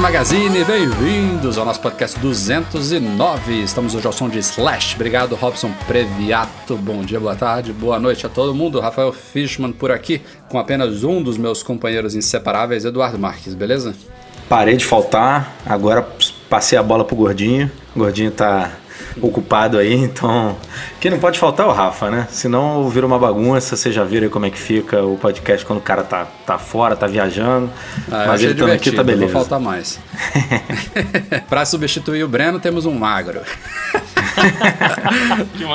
Magazine, bem-vindos ao nosso podcast 209. Estamos hoje ao som de Slash. Obrigado, Robson Previato. Bom dia, boa tarde, boa noite a todo mundo. Rafael Fishman por aqui, com apenas um dos meus companheiros inseparáveis, Eduardo Marques, beleza? Parei de faltar, agora passei a bola pro Gordinho. O Gordinho tá ocupado aí, então. Quem não pode faltar é o Rafa, né? Senão vira uma bagunça, você já viram como é que fica o podcast quando o cara tá, tá fora, tá viajando. Ah, mas ele estando aqui tá beleza. Vou faltar mais. pra substituir o Breno, temos um magro.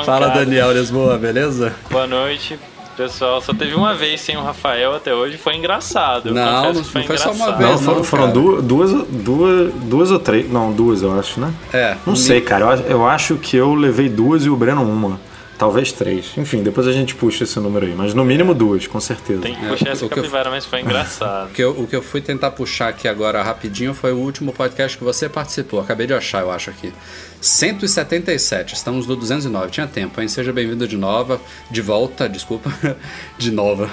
Fala Daniel Lisboa, beleza? Boa noite. Pessoal, só teve uma vez sem o Rafael até hoje, foi engraçado. não, não foi, foi só uma vez. Não, foram, foram duas, duas, duas, duas ou três. Não, duas eu acho, né? É. Não sei, cara. Eu, eu acho que eu levei duas e o Breno uma. Talvez três. Enfim, depois a gente puxa esse número aí. Mas no mínimo duas, com certeza. Tem que puxar é, essa capivara, eu, mas foi engraçado. o, que eu, o que eu fui tentar puxar aqui agora rapidinho foi o último podcast que você participou. Acabei de achar, eu acho aqui. 177, estamos no 209. Tinha tempo, hein? Seja bem-vindo de nova. De volta, desculpa. de nova.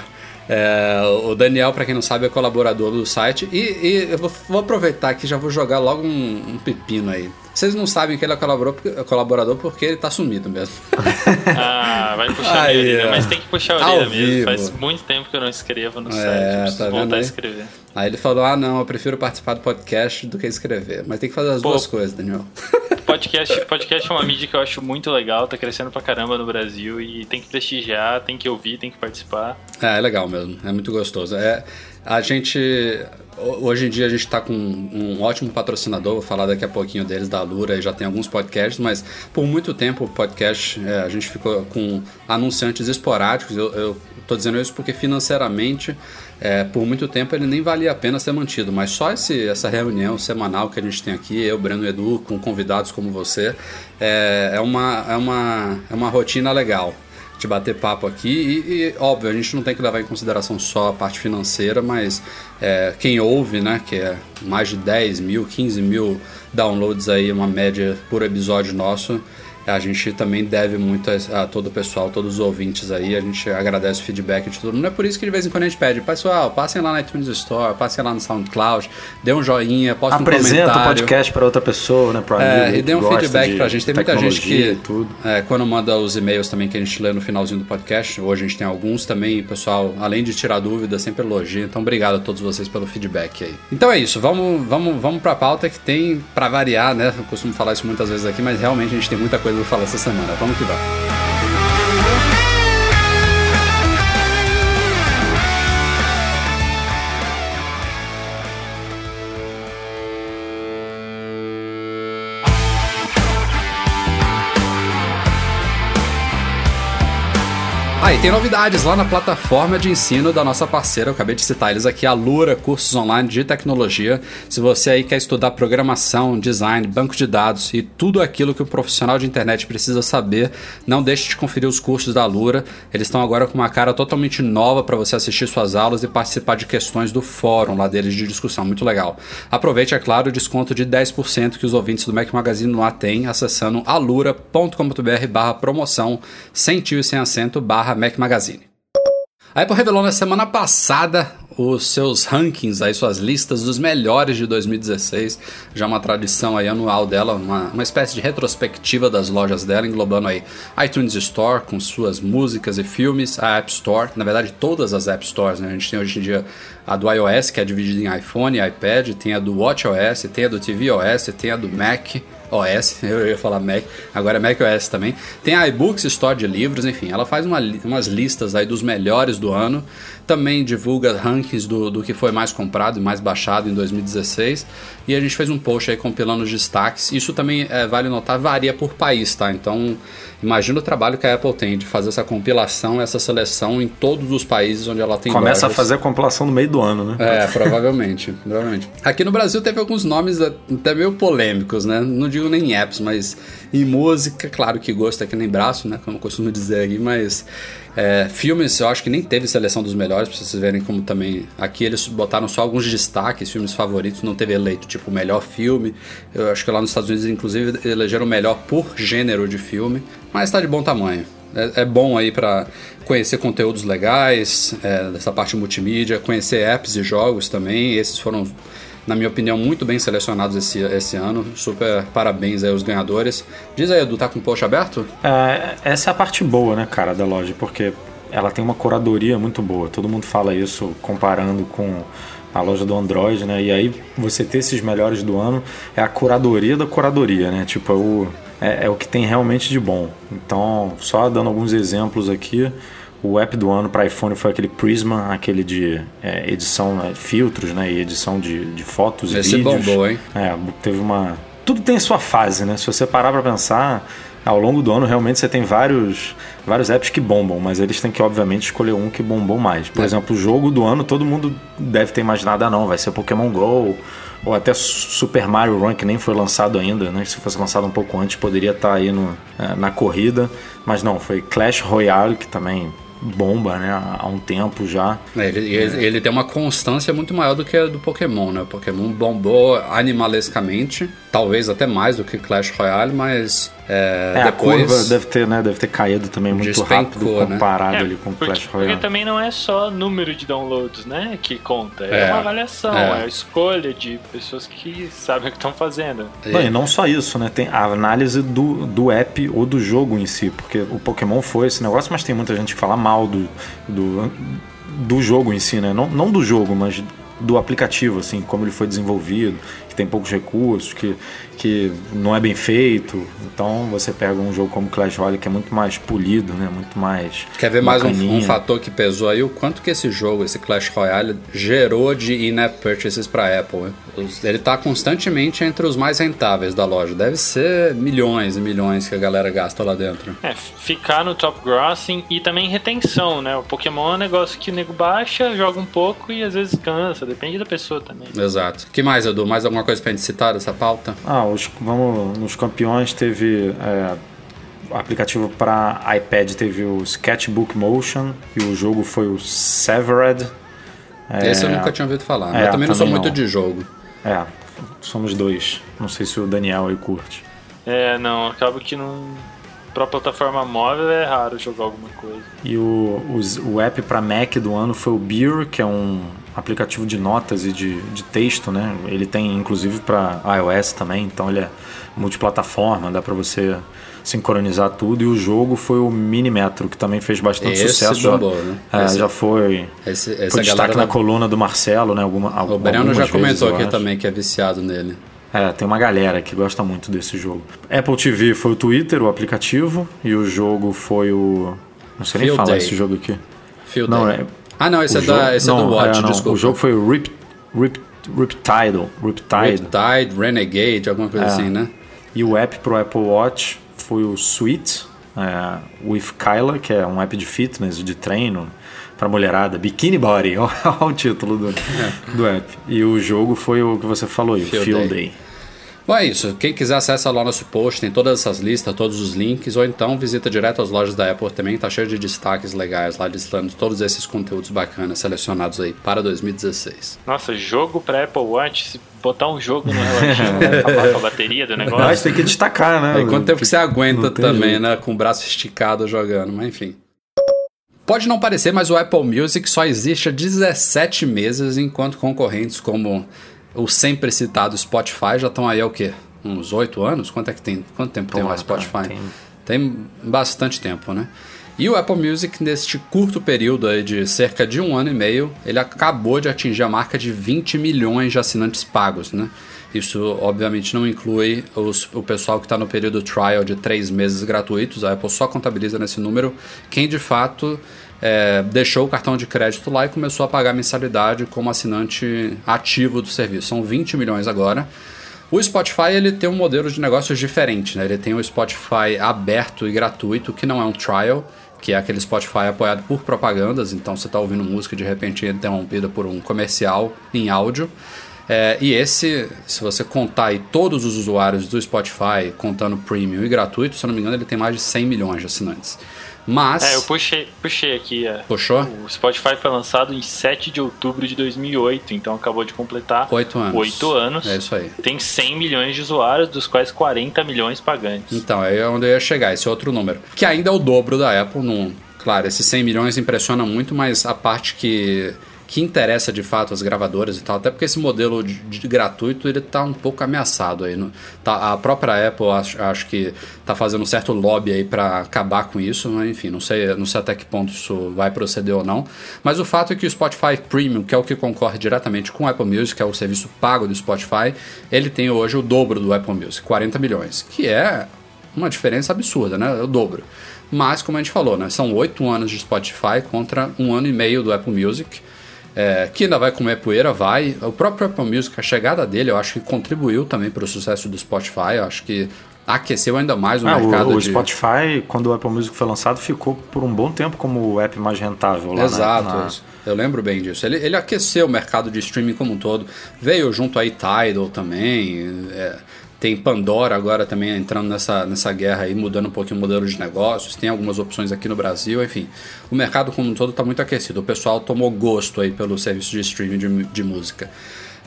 É, o Daniel, para quem não sabe, é colaborador do site. E, e eu vou, vou, aproveitar aqui já vou jogar logo um, um, pepino aí. Vocês não sabem que ele é colaborador porque ele tá sumido mesmo. ah, vai puxar aí, a orelha, né? mas tem que puxar a orelha mesmo. Vivo. Faz muito tempo que eu não escrevo no é, site. Preciso tá voltar a escrever. Aí ele falou: ah, não, eu prefiro participar do podcast do que escrever. Mas tem que fazer as Pô, duas coisas, Daniel. Podcast, podcast é uma mídia que eu acho muito legal, tá crescendo pra caramba no Brasil e tem que prestigiar, tem que ouvir, tem que participar. É, é legal mesmo, é muito gostoso. É, a gente. Hoje em dia a gente está com um ótimo patrocinador, vou falar daqui a pouquinho deles, da Lura, e já tem alguns podcasts, mas por muito tempo o podcast, é, a gente ficou com anunciantes esporádicos. Eu, tô dizendo isso porque financeiramente é, por muito tempo ele nem valia a pena ser mantido, mas só esse, essa reunião semanal que a gente tem aqui, eu, Breno Edu, com convidados como você, é, é, uma, é, uma, é uma rotina legal de bater papo aqui. E, e, óbvio, a gente não tem que levar em consideração só a parte financeira, mas é, quem ouve, né, que é mais de 10 mil, 15 mil downloads aí, uma média por episódio nosso, a gente também deve muito a, a, todo o pessoal, todos os ouvintes aí. A gente agradece o feedback de todo mundo. É por isso que de vez em quando a gente pede, pessoal, passem lá na iTunes Store, passem lá no SoundCloud, dê um joinha, postem um comentário. Apresenta o podcast para outra pessoa, né? Para é, e dê um feedback para a gente. Tem muita gente que, é, quando manda os e-mails também que a gente lê no finalzinho do podcast, hoje a gente tem alguns também, pessoal, além de tirar dúvida, sempre elogia. Então, obrigado a todos vocês pelo feedback aí. Então é isso, vamos, vamos, vamos para a pauta que tem para variar, né? Eu costumo falar isso muitas vezes aqui, mas realmente a gente tem muita coisa para falar essa semana. Vamos que vamos. Ah, e tem novidades lá na plataforma de ensino da nossa parceira, eu acabei de citar eles aqui, a Lura Cursos Online de Tecnologia. Se você aí quer estudar programação, design, banco de dados e tudo aquilo que o profissional de internet precisa saber, não deixe de conferir os cursos da Lura. Eles estão agora com uma cara totalmente nova para você assistir suas aulas e participar de questões do fórum lá deles de discussão, muito legal. Aproveite, é claro, o desconto de 10% que os ouvintes do Mac Magazine lá têm acessando alura.com.br barra promoção, sem tio e sem acento, barra Mac Magazine. A Apple revelou na semana passada os seus rankings, aí, suas listas dos melhores de 2016, já uma tradição aí anual dela, uma, uma espécie de retrospectiva das lojas dela, englobando aí iTunes Store com suas músicas e filmes, a App Store, na verdade todas as App Stores, né? A gente tem hoje em dia a do iOS, que é dividida em iPhone iPad, tem a do WatchOS, tem a do tvOS, tem a do Mac OS, eu ia falar Mac, agora é Mac OS também. Tem a iBooks Store de livros, enfim, ela faz uma, umas listas aí dos melhores do ano. Também divulga rankings do, do que foi mais comprado e mais baixado em 2016. E a gente fez um post aí compilando os destaques. Isso também, é, vale notar, varia por país, tá? Então, imagina o trabalho que a Apple tem de fazer essa compilação, essa seleção em todos os países onde ela tem Começa lojas. a fazer a compilação no meio do ano, né? É, provavelmente, provavelmente. Aqui no Brasil teve alguns nomes até meio polêmicos, né? Não digo nem em apps, mas em música, claro que gosto é que nem braço, né? Como eu costumo dizer aqui, mas é, filmes eu acho que nem teve seleção dos melhores, pra vocês verem como também. Aqui eles botaram só alguns destaques, filmes favoritos, não teve eleito, tipo, melhor filme. Eu acho que lá nos Estados Unidos, inclusive, elegeram o melhor por gênero de filme, mas tá de bom tamanho. É, é bom aí para conhecer conteúdos legais, é, dessa parte multimídia, conhecer apps e jogos também. Esses foram na minha opinião, muito bem selecionados esse, esse ano. Super parabéns aí aos ganhadores. Diz aí, Edu, tá com o post aberto? É, essa é a parte boa, né, cara, da loja, porque ela tem uma curadoria muito boa. Todo mundo fala isso comparando com a loja do Android, né? E aí você ter esses melhores do ano é a curadoria da curadoria, né? Tipo, é o, é, é o que tem realmente de bom. Então, só dando alguns exemplos aqui. O app do ano para iPhone foi aquele Prisma, aquele de é, edição, né, filtros, né? E edição de, de fotos Esse e vídeos. bombou, hein? É, teve uma. Tudo tem sua fase, né? Se você parar para pensar, ao longo do ano realmente você tem vários, vários apps que bombam, mas eles têm que, obviamente, escolher um que bombou mais. Por É. exemplo, o jogo do ano todo mundo deve ter imaginado, ah, não, vai ser Pokémon GO. Ou até Super Mario Run, que nem foi lançado ainda, né? Se fosse lançado um pouco antes, poderia estar aí no, é, na corrida. Mas não, foi Clash Royale, que também bomba, né? Há um tempo já. É, Ele, ele, ele tem uma constância muito maior do que a do Pokémon, né? O Pokémon bombou animalescamente, talvez até mais do que Clash Royale, mas é, É, depois... a curva deve ter, né, deve ter caído também muito rápido né? comparado É, ali com o porque, Clash porque Royale. também não é só número de downloads, né, que conta. É, É, uma avaliação, é. é. a escolha de pessoas que sabem o que estão fazendo. Não, e não só isso, né? Tem a análise do, do app ou do jogo em si, porque o Pokémon foi esse negócio, mas tem muita gente que fala mal do, do, do jogo em si, né? Não, não do jogo, mas do aplicativo, assim, como ele foi desenvolvido, tem poucos recursos, que, que não é bem feito. Então você pega um jogo como Clash Royale que é muito mais polido, né? Muito mais. Quer ver mais um, um fator que pesou aí? O quanto que esse jogo, esse Clash Royale, gerou de in-app purchases para Apple? Ele tá constantemente entre os mais rentáveis da loja. Deve ser milhões e milhões que a galera gasta lá dentro. É, ficar no top grossing e também retenção, né? O Pokémon é um negócio que o nego baixa, joga um pouco e às vezes cansa, depende da pessoa também. Exato. que mais, Edu? Mais alguma coisa pra gente citar dessa pauta? Ah, os, vamos, nos campeões teve é, o aplicativo para iPad teve o Sketchbook Motion e o jogo foi o Severed. É, Esse eu nunca tinha ouvido falar. é, eu também não sou também muito não. de jogo. É, somos dois. Não sei se o Daniel aí curte. É, não, acaba que não. Pra plataforma móvel é raro jogar alguma coisa. E o, os- o app para Mac do ano foi o Beer, que é um aplicativo de notas e de, de texto, né? Ele tem inclusive para iOS também, então ele é multiplataforma, dá para você sincronizar tudo. E o jogo foi o Minimetro, que também fez bastante Esse sucesso. Já- bombou, né? é, Esse- já foi, Esse, foi essa destaque na da- coluna do Marcelo, né? Alguma, O Breno já vezes, comentou eu aqui acho. também que é viciado nele. É, tem uma galera que gosta muito desse jogo. Apple TV foi o Twitter, o aplicativo, e o jogo foi o. Não sei nem Field falar Day. esse jogo aqui. Field Não, Day. é- Ah, não, esse, O é, da, jogo- esse é do não, Watch, é, não, desculpa. O jogo foi o Rip, Rip, Riptide, Riptide. Riptide, Renegade, alguma coisa É. assim, né? E o app pro Apple Watch foi o Sweet é, with Kyla, que é um app de fitness, de treino pra mulherada. Bikini Body, olha o título do, do app. E o jogo foi o que você falou aí, o Field Field, Day. Day. Bom, é isso. Quem quiser acessa lá o nosso post, tem todas essas listas, todos os links, ou então visita direto as lojas da Apple também, tá cheio de destaques legais lá listando todos esses conteúdos bacanas selecionados aí para 2016. Nossa, jogo pra Apple Watch, se botar um jogo no relativo, vai acabar com a bateria do negócio. Mas tem que destacar, né? Aí quanto tempo que você aguenta também, jeito. né? Com o braço esticado jogando, mas enfim. Pode não parecer, mas o Apple Music só existe há 17 meses, enquanto concorrentes como o sempre citado Spotify já estão aí há o quê? Uns 8 anos? Quanto é que tem? Quanto tempo tem o Spotify? cara, Tem... tem- bastante tempo, né? E o Apple Music, neste curto período aí de cerca de um ano e meio, ele acabou de atingir a marca de 20 milhões de assinantes pagos, né? Isso, obviamente, não inclui os, o pessoal que está no período trial de três meses gratuitos. A Apple só contabiliza nesse número quem de fato é, deixou o cartão de crédito lá e começou a pagar mensalidade como assinante ativo do serviço. São 20 milhões agora. O Spotify ele tem um modelo de negócios diferente, né? Ele tem o Spotify aberto e gratuito, que não é um trial, que é aquele Spotify apoiado por propagandas, então você está ouvindo música de repente interrompida por um comercial em áudio. É, e esse, se você contar aí todos os usuários do Spotify, contando premium e gratuito, se eu não me engano, ele tem mais de 100 milhões de assinantes. Mas. É, eu puxei, puxei aqui. É. Puxou? O Spotify foi lançado em 7 de outubro de 2008, então acabou de completar 8 anos. 8 anos. É isso aí. Tem 100 milhões de usuários, dos quais 40 milhões pagantes. Então, é onde eu ia chegar, esse outro número. Que ainda é o dobro da Apple. Num, claro, esses 100 milhões impressiona muito, mas a parte que que interessa de fato as gravadoras e tal, até porque esse modelo de, de gratuito ele tá um pouco ameaçado aí. No, tá, a própria Apple acho, acho que tá fazendo um certo lobby aí para acabar com isso, mas enfim, não sei, não sei até que ponto isso vai proceder ou não. Mas o fato é que o Spotify Premium, que é o que concorre diretamente com o Apple Music, que é o serviço pago do Spotify, ele tem hoje o dobro do Apple Music, 40 milhões, que é uma diferença absurda, né? É o dobro. Mas, como a gente falou, né? São oito anos de Spotify contra um ano e meio do Apple Music é, que ainda vai comer poeira, vai. O próprio Apple Music, a chegada dele, eu acho que contribuiu também para o sucesso do Spotify. Eu acho que aqueceu ainda mais o ah, mercado. O, o de... Spotify, quando o Apple Music foi lançado, ficou por um bom tempo como o app mais rentável lá Exato, na, na... eu lembro bem disso. Ele, ele aqueceu o mercado de streaming como um todo. Veio junto aí Tidal também. É, tem Pandora agora também entrando nessa, nessa guerra aí, mudando um pouquinho o modelo de negócios. Tem algumas opções aqui no Brasil, enfim. O mercado como um todo está muito aquecido. O pessoal tomou gosto aí pelo serviço de streaming de, de música.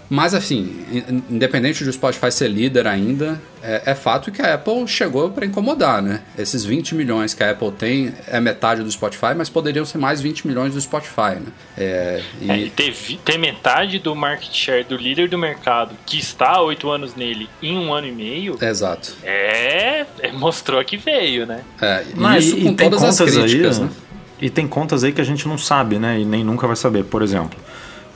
Mas assim, independente do Spotify ser líder ainda, é, é fato que a Apple chegou para incomodar, né? Esses 20 milhões que a Apple tem é metade do Spotify, mas poderiam ser mais 20 milhões do Spotify, né? É, e... É, ter, ter, metade do market share do líder do mercado que está há oito anos nele em um ano e meio. Exato. É, é mostrou que veio, né? É, mas isso e, com e todas as críticas, aí, né? E tem contas aí que a gente não sabe, né? E nem nunca vai saber. Por exemplo,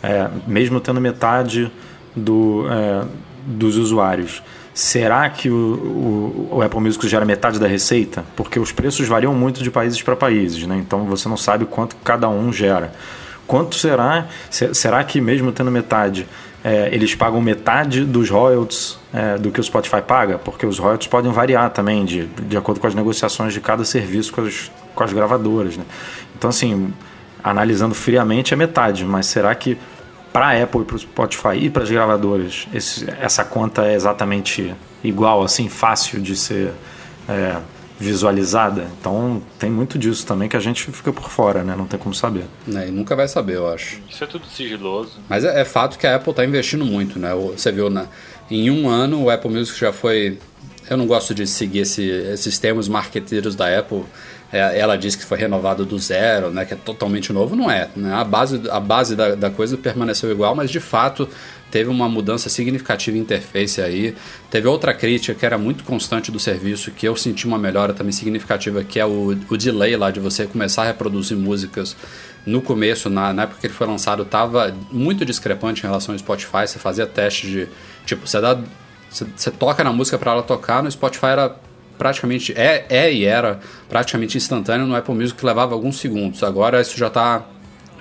é, mesmo tendo metade do, é, dos usuários. Será que o, o, o, Apple Music gera metade da receita? Porque os preços variam muito de países para países, né? então você não sabe quanto cada um gera. Quanto será? Será que mesmo tendo metade, é, eles pagam metade dos royalties é, do que o Spotify paga? Porque os royalties podem variar também de, de acordo com as negociações de cada serviço com as, com as gravadoras. Né? Então, assim, analisando friamente é metade, mas será que para a Apple e para o Spotify e para as gravadoras, esse, essa conta é exatamente igual, assim, fácil de ser é, visualizada. Então tem muito disso também que a gente fica por fora, né? Não tem como saber. É, e nunca vai saber, eu acho. Isso é tudo sigiloso. Mas é, é fato que a Apple está investindo muito, né? Você viu, na, em um ano o Apple Music já foi. Eu não gosto de seguir esse, esses termos marqueteiros da Apple é, ela diz que foi renovado do zero, né, que é totalmente novo, não é. Né? A base, a base da, da coisa permaneceu igual, mas de fato teve uma mudança significativa em interface aí. Teve outra crítica que era muito constante do serviço, que eu senti uma melhora também significativa, que é o, o delay lá de você começar a reproduzir músicas. No começo, na, na época que ele foi lançado, estava muito discrepante em relação ao Spotify. Você fazia teste de. Tipo, você dá. Você, toca na música para ela tocar, no Spotify era praticamente é, é e era praticamente instantâneo no Apple Music que levava alguns segundos. Agora isso já está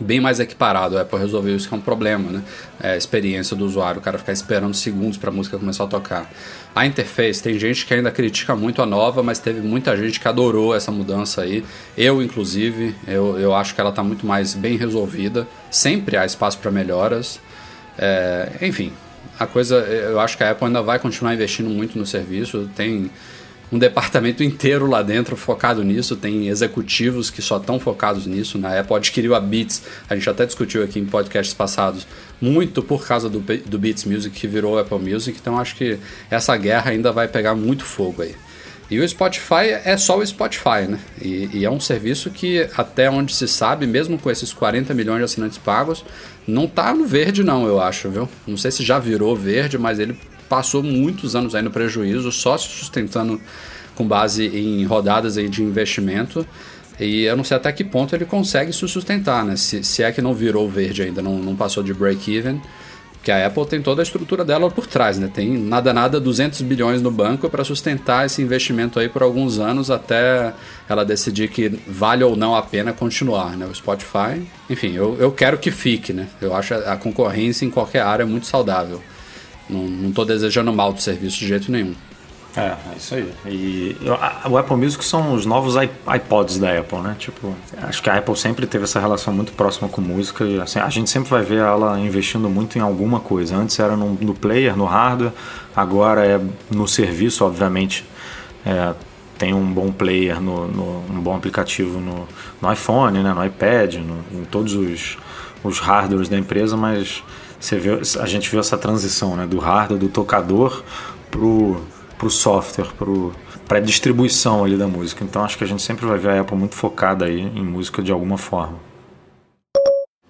bem mais equiparado. A Apple resolveu isso que é um problema, né? É a experiência do usuário, o cara ficar esperando segundos para a música começar a tocar. A interface, tem gente que ainda critica muito a nova, mas teve muita gente que adorou essa mudança aí. Eu, inclusive, eu, eu acho que ela está muito mais bem resolvida. Sempre há espaço para melhoras. É, enfim, a coisa, eu acho que a Apple ainda vai continuar investindo muito no serviço. Tem um departamento inteiro lá dentro focado nisso, tem executivos que só estão focados nisso. Na? Apple adquiriu a Beats, a gente até discutiu aqui em podcasts passados, muito por causa do, do Beats Music que virou Apple Music, então acho que essa guerra ainda vai pegar muito fogo aí. E o Spotify é só o Spotify, né? E, e, é um serviço que, até onde se sabe, mesmo com esses 40 milhões de assinantes pagos, não tá no verde, não, eu acho, viu? Não sei se já virou verde, mas ele passou muitos anos aí no prejuízo, só se sustentando com base em rodadas aí de investimento. E eu não sei até que ponto ele consegue se sustentar, né? Se, se é que não virou verde ainda, não, não passou de break-even. Que a Apple tem toda a estrutura dela por trás, né? Tem nada nada 200 bilhões no banco para sustentar esse investimento aí por alguns anos até ela decidir que vale ou não a pena continuar, né? O Spotify, enfim, eu, eu quero que fique, né? Eu acho a concorrência em qualquer área muito saudável. Não, não tô desejando mal do serviço de jeito nenhum. É, é isso aí. E o Apple Music são os novos iPods da Apple, né? Tipo, acho que a Apple sempre teve essa relação muito próxima com música e assim, a gente sempre vai ver ela investindo muito em alguma coisa. Antes era no, no player, no hardware, agora é no serviço, obviamente. É, tem um bom player, no, no, um bom aplicativo no, no iPhone, né, no iPad, em todos os, os hardwares da empresa, mas você vê, a gente viu essa transição né, do hardware, do tocador, pro para o software, para a distribuição ali da música. Então acho que a gente sempre vai ver a Apple muito focada aí em música de alguma forma.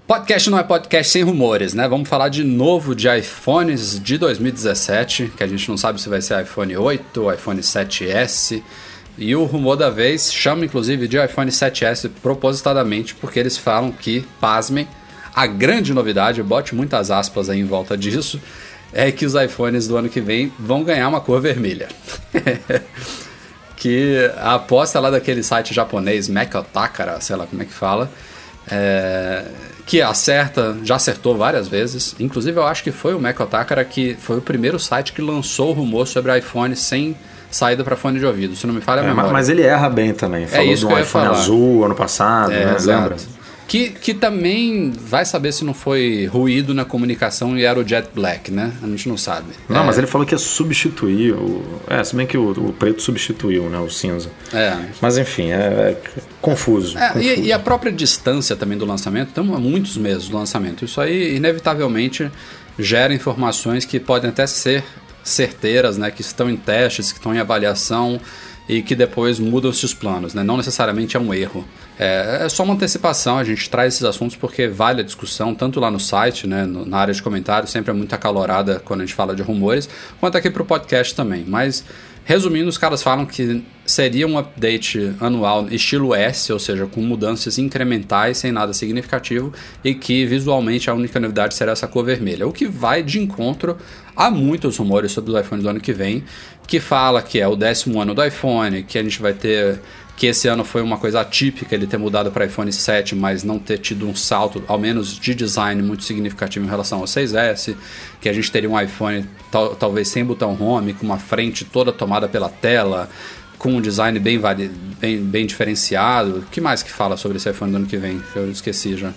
Podcast não é podcast sem rumores, né? Vamos falar de novo de iPhones de 2017, que a gente não sabe se vai ser iPhone 8 ou iPhone 7S. E o rumor da vez chama inclusive de iPhone 7S propositadamente, porque eles falam que, pasmem, a grande novidade, bote muitas aspas aí em volta disso, é que os iPhones do ano que vem vão ganhar uma cor vermelha. que a aposta lá daquele site japonês, Mekotakara, sei lá como é que fala, é, que acerta, já acertou várias vezes. Inclusive, eu acho que foi o Mekotakara que foi o primeiro site que lançou o rumor sobre iPhone sem saída para fone de ouvido, se não me falha a é, memória. Mas ele erra bem também. É Falou é isso do iPhone azul ano passado, é, né? lembra? Que, que também vai saber se não foi ruído na comunicação e era o Jet Black, né? A gente não sabe. Não, é... mas ele falou que ia substituir o. É, se bem que o, o preto substituiu, né? O cinza. É. Mas enfim, é, é confuso. É, confuso. E, e, a própria distância também do lançamento, estamos há muitos meses do lançamento. Isso aí, inevitavelmente, gera informações que podem até ser certeiras, né? Que estão em testes, que estão em avaliação e que depois mudam-se os planos, né? Não necessariamente é um erro. É, é, só uma antecipação, a gente traz esses assuntos porque vale a discussão, tanto lá no site, né, no, na área de comentários, sempre é muito acalorada quando a gente fala de rumores, quanto aqui para o podcast também. Mas, resumindo, os caras falam que seria um update anual estilo S, ou seja, com mudanças incrementais, sem nada significativo, e que visualmente a única novidade será essa cor vermelha, o que vai de encontro a muitos rumores sobre os iPhones do ano que vem, que fala que é o décimo ano do iPhone, que a gente vai ter que esse ano foi uma coisa atípica ele ter mudado para iPhone 7, mas não ter tido um salto, ao menos de design, muito significativo em relação ao 6S, que a gente teria um iPhone tal, talvez sem botão home, com uma frente toda tomada pela tela, com um design bem, bem, bem diferenciado. O que mais que fala sobre esse iPhone do ano que vem? Eu esqueci já.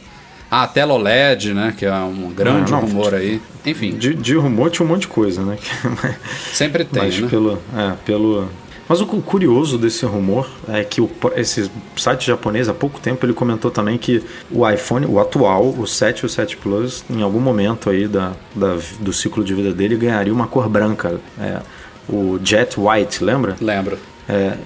Ah, a tela OLED, né? Que é um grande não, não, rumor aí. Enfim. De, de, rumor tinha um monte de coisa, né? Sempre tem, Mas né? Pelo, é, pelo, mas o curioso desse rumor é que o, esse site japonês, há pouco tempo, ele comentou também que o iPhone, o atual, o 7 e o 7 Plus, em algum momento aí da, da do ciclo de vida dele, ganharia uma cor branca. É, o Jet White, lembra? Lembro. É,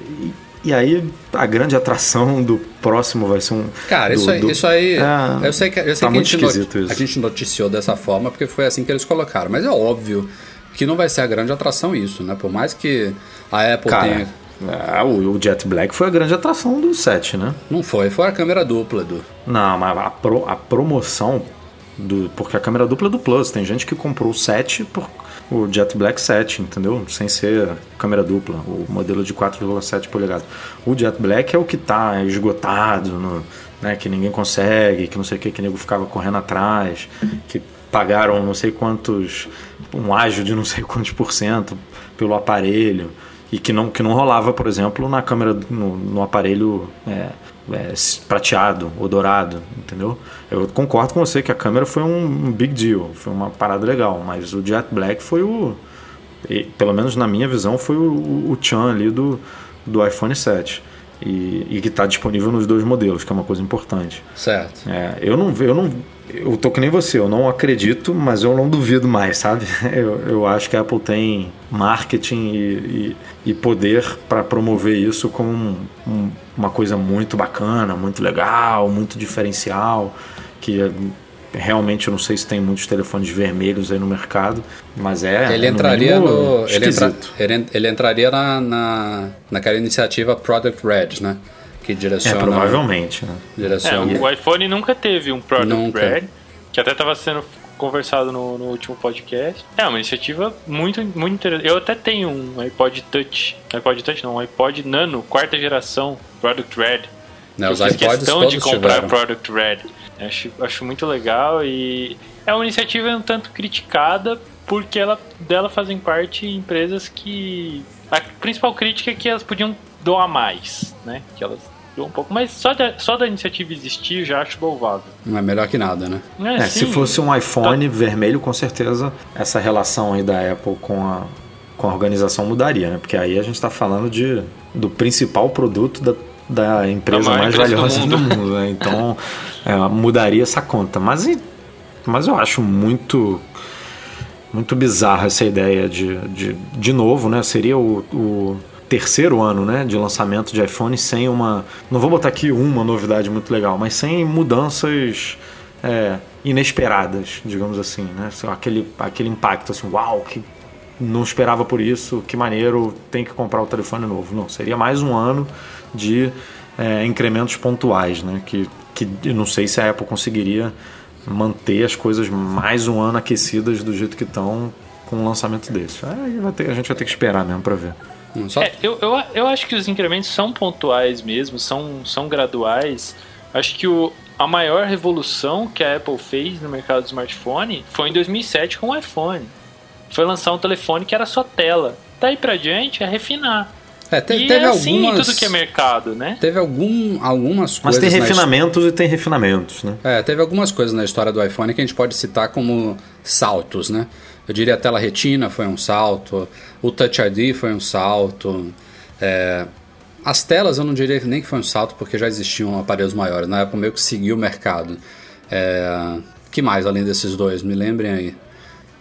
e, aí a grande atração do próximo vai ser um. Cara, do, isso aí. Do, isso aí é, eu sei que, eu sei tá que a, gente not, a gente noticiou dessa forma porque foi assim que eles colocaram. Mas é óbvio que não vai ser a grande atração isso, né? Por mais que a Apple Cara, tenha. É, o Jet Black foi a grande atração do set, né? Não foi, foi a câmera dupla do. Não, mas a, pro, a promoção do. Porque a câmera dupla é do Plus. Tem gente que comprou o 7 por o Jet Black 7, entendeu? Sem ser câmera dupla, o modelo de 4,7 polegadas. O Jet Black é o que tá esgotado, no, né, que ninguém consegue, que não sei o que, que nego ficava correndo atrás, que pagaram não sei quantos, um ágio de não sei quantos por cento pelo aparelho e que não, que não rolava, por exemplo, na câmera, no, no aparelho é, é, prateado ou dourado, entendeu? Eu concordo com você que a câmera foi um, big deal, foi uma parada legal, mas o Jet Black foi o, pelo menos na minha visão, foi o, o, o Chan ali do, do iPhone 7 e, e que está disponível nos dois modelos, que é uma coisa importante. Certo. É, eu não eu não eu tô que nem você, eu não acredito, mas eu não duvido mais, sabe? Eu, eu acho que a Apple tem marketing e, e, e poder para promover isso como um, um, uma coisa muito bacana, muito legal, muito diferencial, que realmente eu não sei se tem muitos telefones vermelhos aí no mercado, mas é. Ele entraria no. no ele, entra, ele, ele, entraria na, na, naquela iniciativa Product Red, né? que direciona. É, provavelmente, né? Direciona. É, o iPhone nunca teve um product Nunca. red, que até estava sendo conversado no, no último podcast. É uma iniciativa muito, muito interessante. Eu até tenho um iPod Touch, iPod Touch não, um iPod Nano, quarta geração, product red. Né, Eu os fiz iPods questão de comprar tiveram. product red. Acho, acho muito legal e é uma iniciativa um tanto criticada porque ela, dela fazem parte empresas que a principal crítica é que elas podiam doar mais, né? Que elas um pouco, mas só da, só da iniciativa existir já acho louvável. Não é melhor que nada, né? É, É, se fosse um iPhone vermelho, com certeza essa relação aí da Apple com a, com a organização mudaria, né? Porque aí a gente está falando de, do principal produto da, da empresa maior mais empresa do valiosa do mundo. mundo, né? Então é, mudaria essa conta. Mas, mas eu acho muito muito bizarra essa ideia de, de, de novo, né? Seria o, o terceiro ano, né, de lançamento de iPhone sem uma, não vou botar aqui uma novidade muito legal, mas sem mudanças é, inesperadas, digamos assim, né? Aquele, aquele impacto assim, uau, que não esperava por isso, que maneiro, tem que comprar o telefone novo. Não, seria mais um ano de é, incrementos pontuais, né? Que, que eu não sei se a Apple conseguiria manter as coisas mais um ano aquecidas do jeito que estão com um lançamento desse. Ter- a gente vai ter que esperar mesmo para ver. Só, É, eu, eu, eu acho que os incrementos são pontuais mesmo, são, são graduais. Acho que o, a maior revolução que a Apple fez no mercado do smartphone foi em 2007 com o iPhone. Foi lançar um telefone que era só tela. Daí pra diante é refinar. é, te- e teve é assim algumas. tudo que é mercado, né? Teve algum, algumas Mas coisas. tem na refinamentos e tem refinamentos, né? É, teve algumas coisas na história do iPhone que a gente pode citar como saltos, né? Eu diria a tela retina foi um salto, o Touch ID foi um salto. é, as telas eu não diria nem que foi um salto, porque já existiam aparelhos maiores. Na Apple meio que seguiu o mercado. É, que mais além desses dois? Me lembrem aí.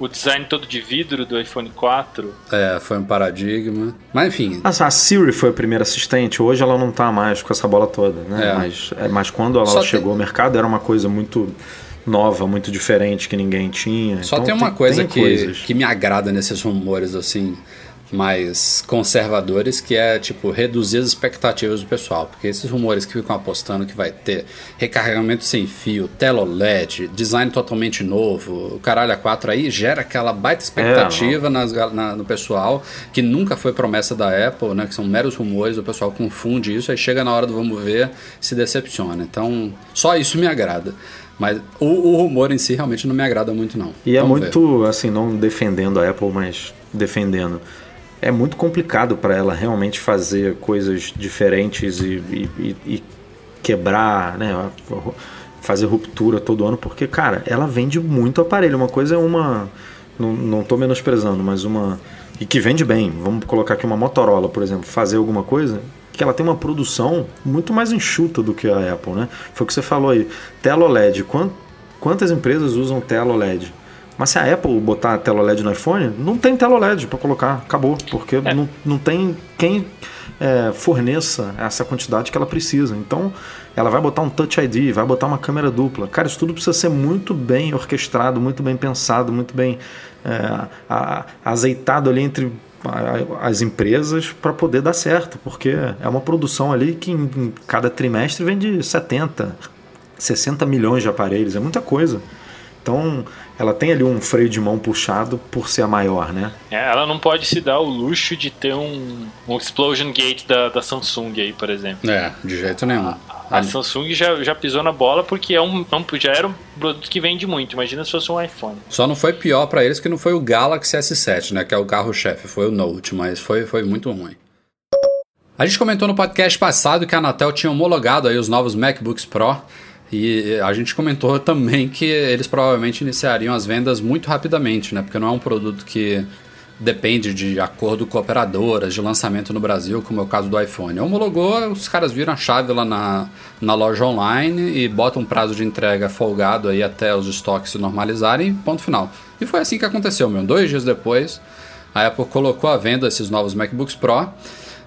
O design todo de vidro do iPhone 4. É, foi um paradigma. Mas enfim, A Siri foi a primeira assistente, hoje ela não tá mais com essa bola toda, né? É. Mas, é, mas quando ela Só chegou tem- ao mercado era uma coisa muito nova, muito diferente que ninguém tinha. Só Então, tem uma coisa tem que, coisas. que me agrada nesses rumores assim mais conservadores, que é tipo reduzir as expectativas do pessoal, porque esses rumores que ficam apostando que vai ter recarregamento sem fio, tela OLED, design totalmente novo, o caralho a 4 aí gera aquela baita expectativa nas ga- na- no pessoal, que nunca foi promessa da Apple, né, que são meros rumores, o pessoal confunde isso, aí chega na hora do vamos ver, se decepciona. Então, só isso me agrada. Mas o, o rumor em si realmente não me agrada muito, não. E é Vamos ver. muito, assim, não defendendo a Apple, mas defendendo. É muito complicado para ela realmente fazer coisas diferentes e, e- e- e quebrar, né? Fazer ruptura todo ano, porque, cara, ela vende muito aparelho. Uma coisa é uma. Não, não tô menosprezando, mas uma. E que vende bem. Vamos colocar aqui uma Motorola, por exemplo, fazer alguma coisa que ela tem uma produção muito mais enxuta do que a Apple, né? Foi o que você falou aí. Tela OLED. Quant- Quantas empresas usam tela OLED? Mas se a Apple botar a tela OLED no iPhone, não tem tela OLED para colocar, acabou, porque não, não tem quem é, forneça essa quantidade que ela precisa. Então, ela vai botar um Touch ID, vai botar uma câmera dupla. Cara, isso tudo precisa ser muito bem orquestrado, muito bem pensado, muito bem é, a- azeitado ali entre as empresas para poder dar certo, porque é uma produção ali que em, cada trimestre vende 70, 60 milhões de aparelhos, é muita coisa. Então, ela tem ali um freio de mão puxado por ser a maior, né? É, ela não pode se dar o luxo de ter um, um Explosion Gate da, da Samsung aí, por exemplo. É, de jeito nenhum. A Samsung já, já pisou na bola porque é um, é um- já era um produto que vende muito. Imagina se fosse um iPhone. Só não foi pior pra eles que não foi o Galaxy S7, né? Que é o carro-chefe, foi o Note, mas foi, foi muito ruim. A gente comentou no podcast passado que a Anatel tinha homologado aí os novos MacBooks Pro e a gente comentou também que eles provavelmente iniciariam as vendas muito rapidamente, né? Porque não é um produto que depende de acordo com operadoras de lançamento no Brasil, como é o caso do iPhone. Homologou, os caras viram a chave lá na, na loja online e botam um prazo de entrega folgado aí até os estoques se normalizarem, ponto final. E foi assim que aconteceu, meu. Dois dias depois, a Apple colocou à venda esses novos MacBooks Pro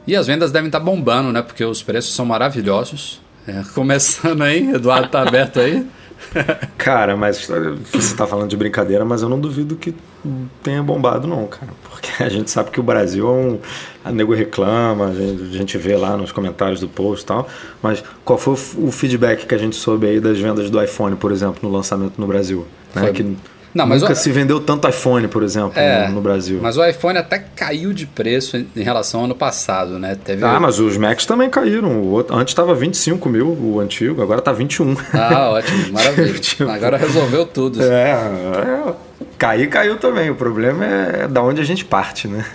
e as vendas devem estar bombando, né? Porque os preços são maravilhosos. É, começando aí, Eduardo tá aberto aí. Cara, mas você tá falando de brincadeira, mas eu não duvido que tenha bombado, não, cara. Porque a gente sabe que o Brasil é um. A nego reclama, a gente, a gente vê lá nos comentários do post e tal. Mas qual foi o, o feedback que a gente soube aí das vendas do iPhone, por exemplo, no lançamento no Brasil? Né? Foi- Que Não, mas nunca o- se vendeu tanto iPhone, por exemplo, É, no, no Brasil. Mas o iPhone até caiu de preço em em relação ao ano passado, né? Teve... Ah, mas os Macs também caíram. O outro- antes estava 25 mil, o antigo, agora tá 21. Ah, ótimo, maravilha. Tipo- Agora resolveu tudo. É, é, cair caiu também. O problema é da onde a gente parte, né?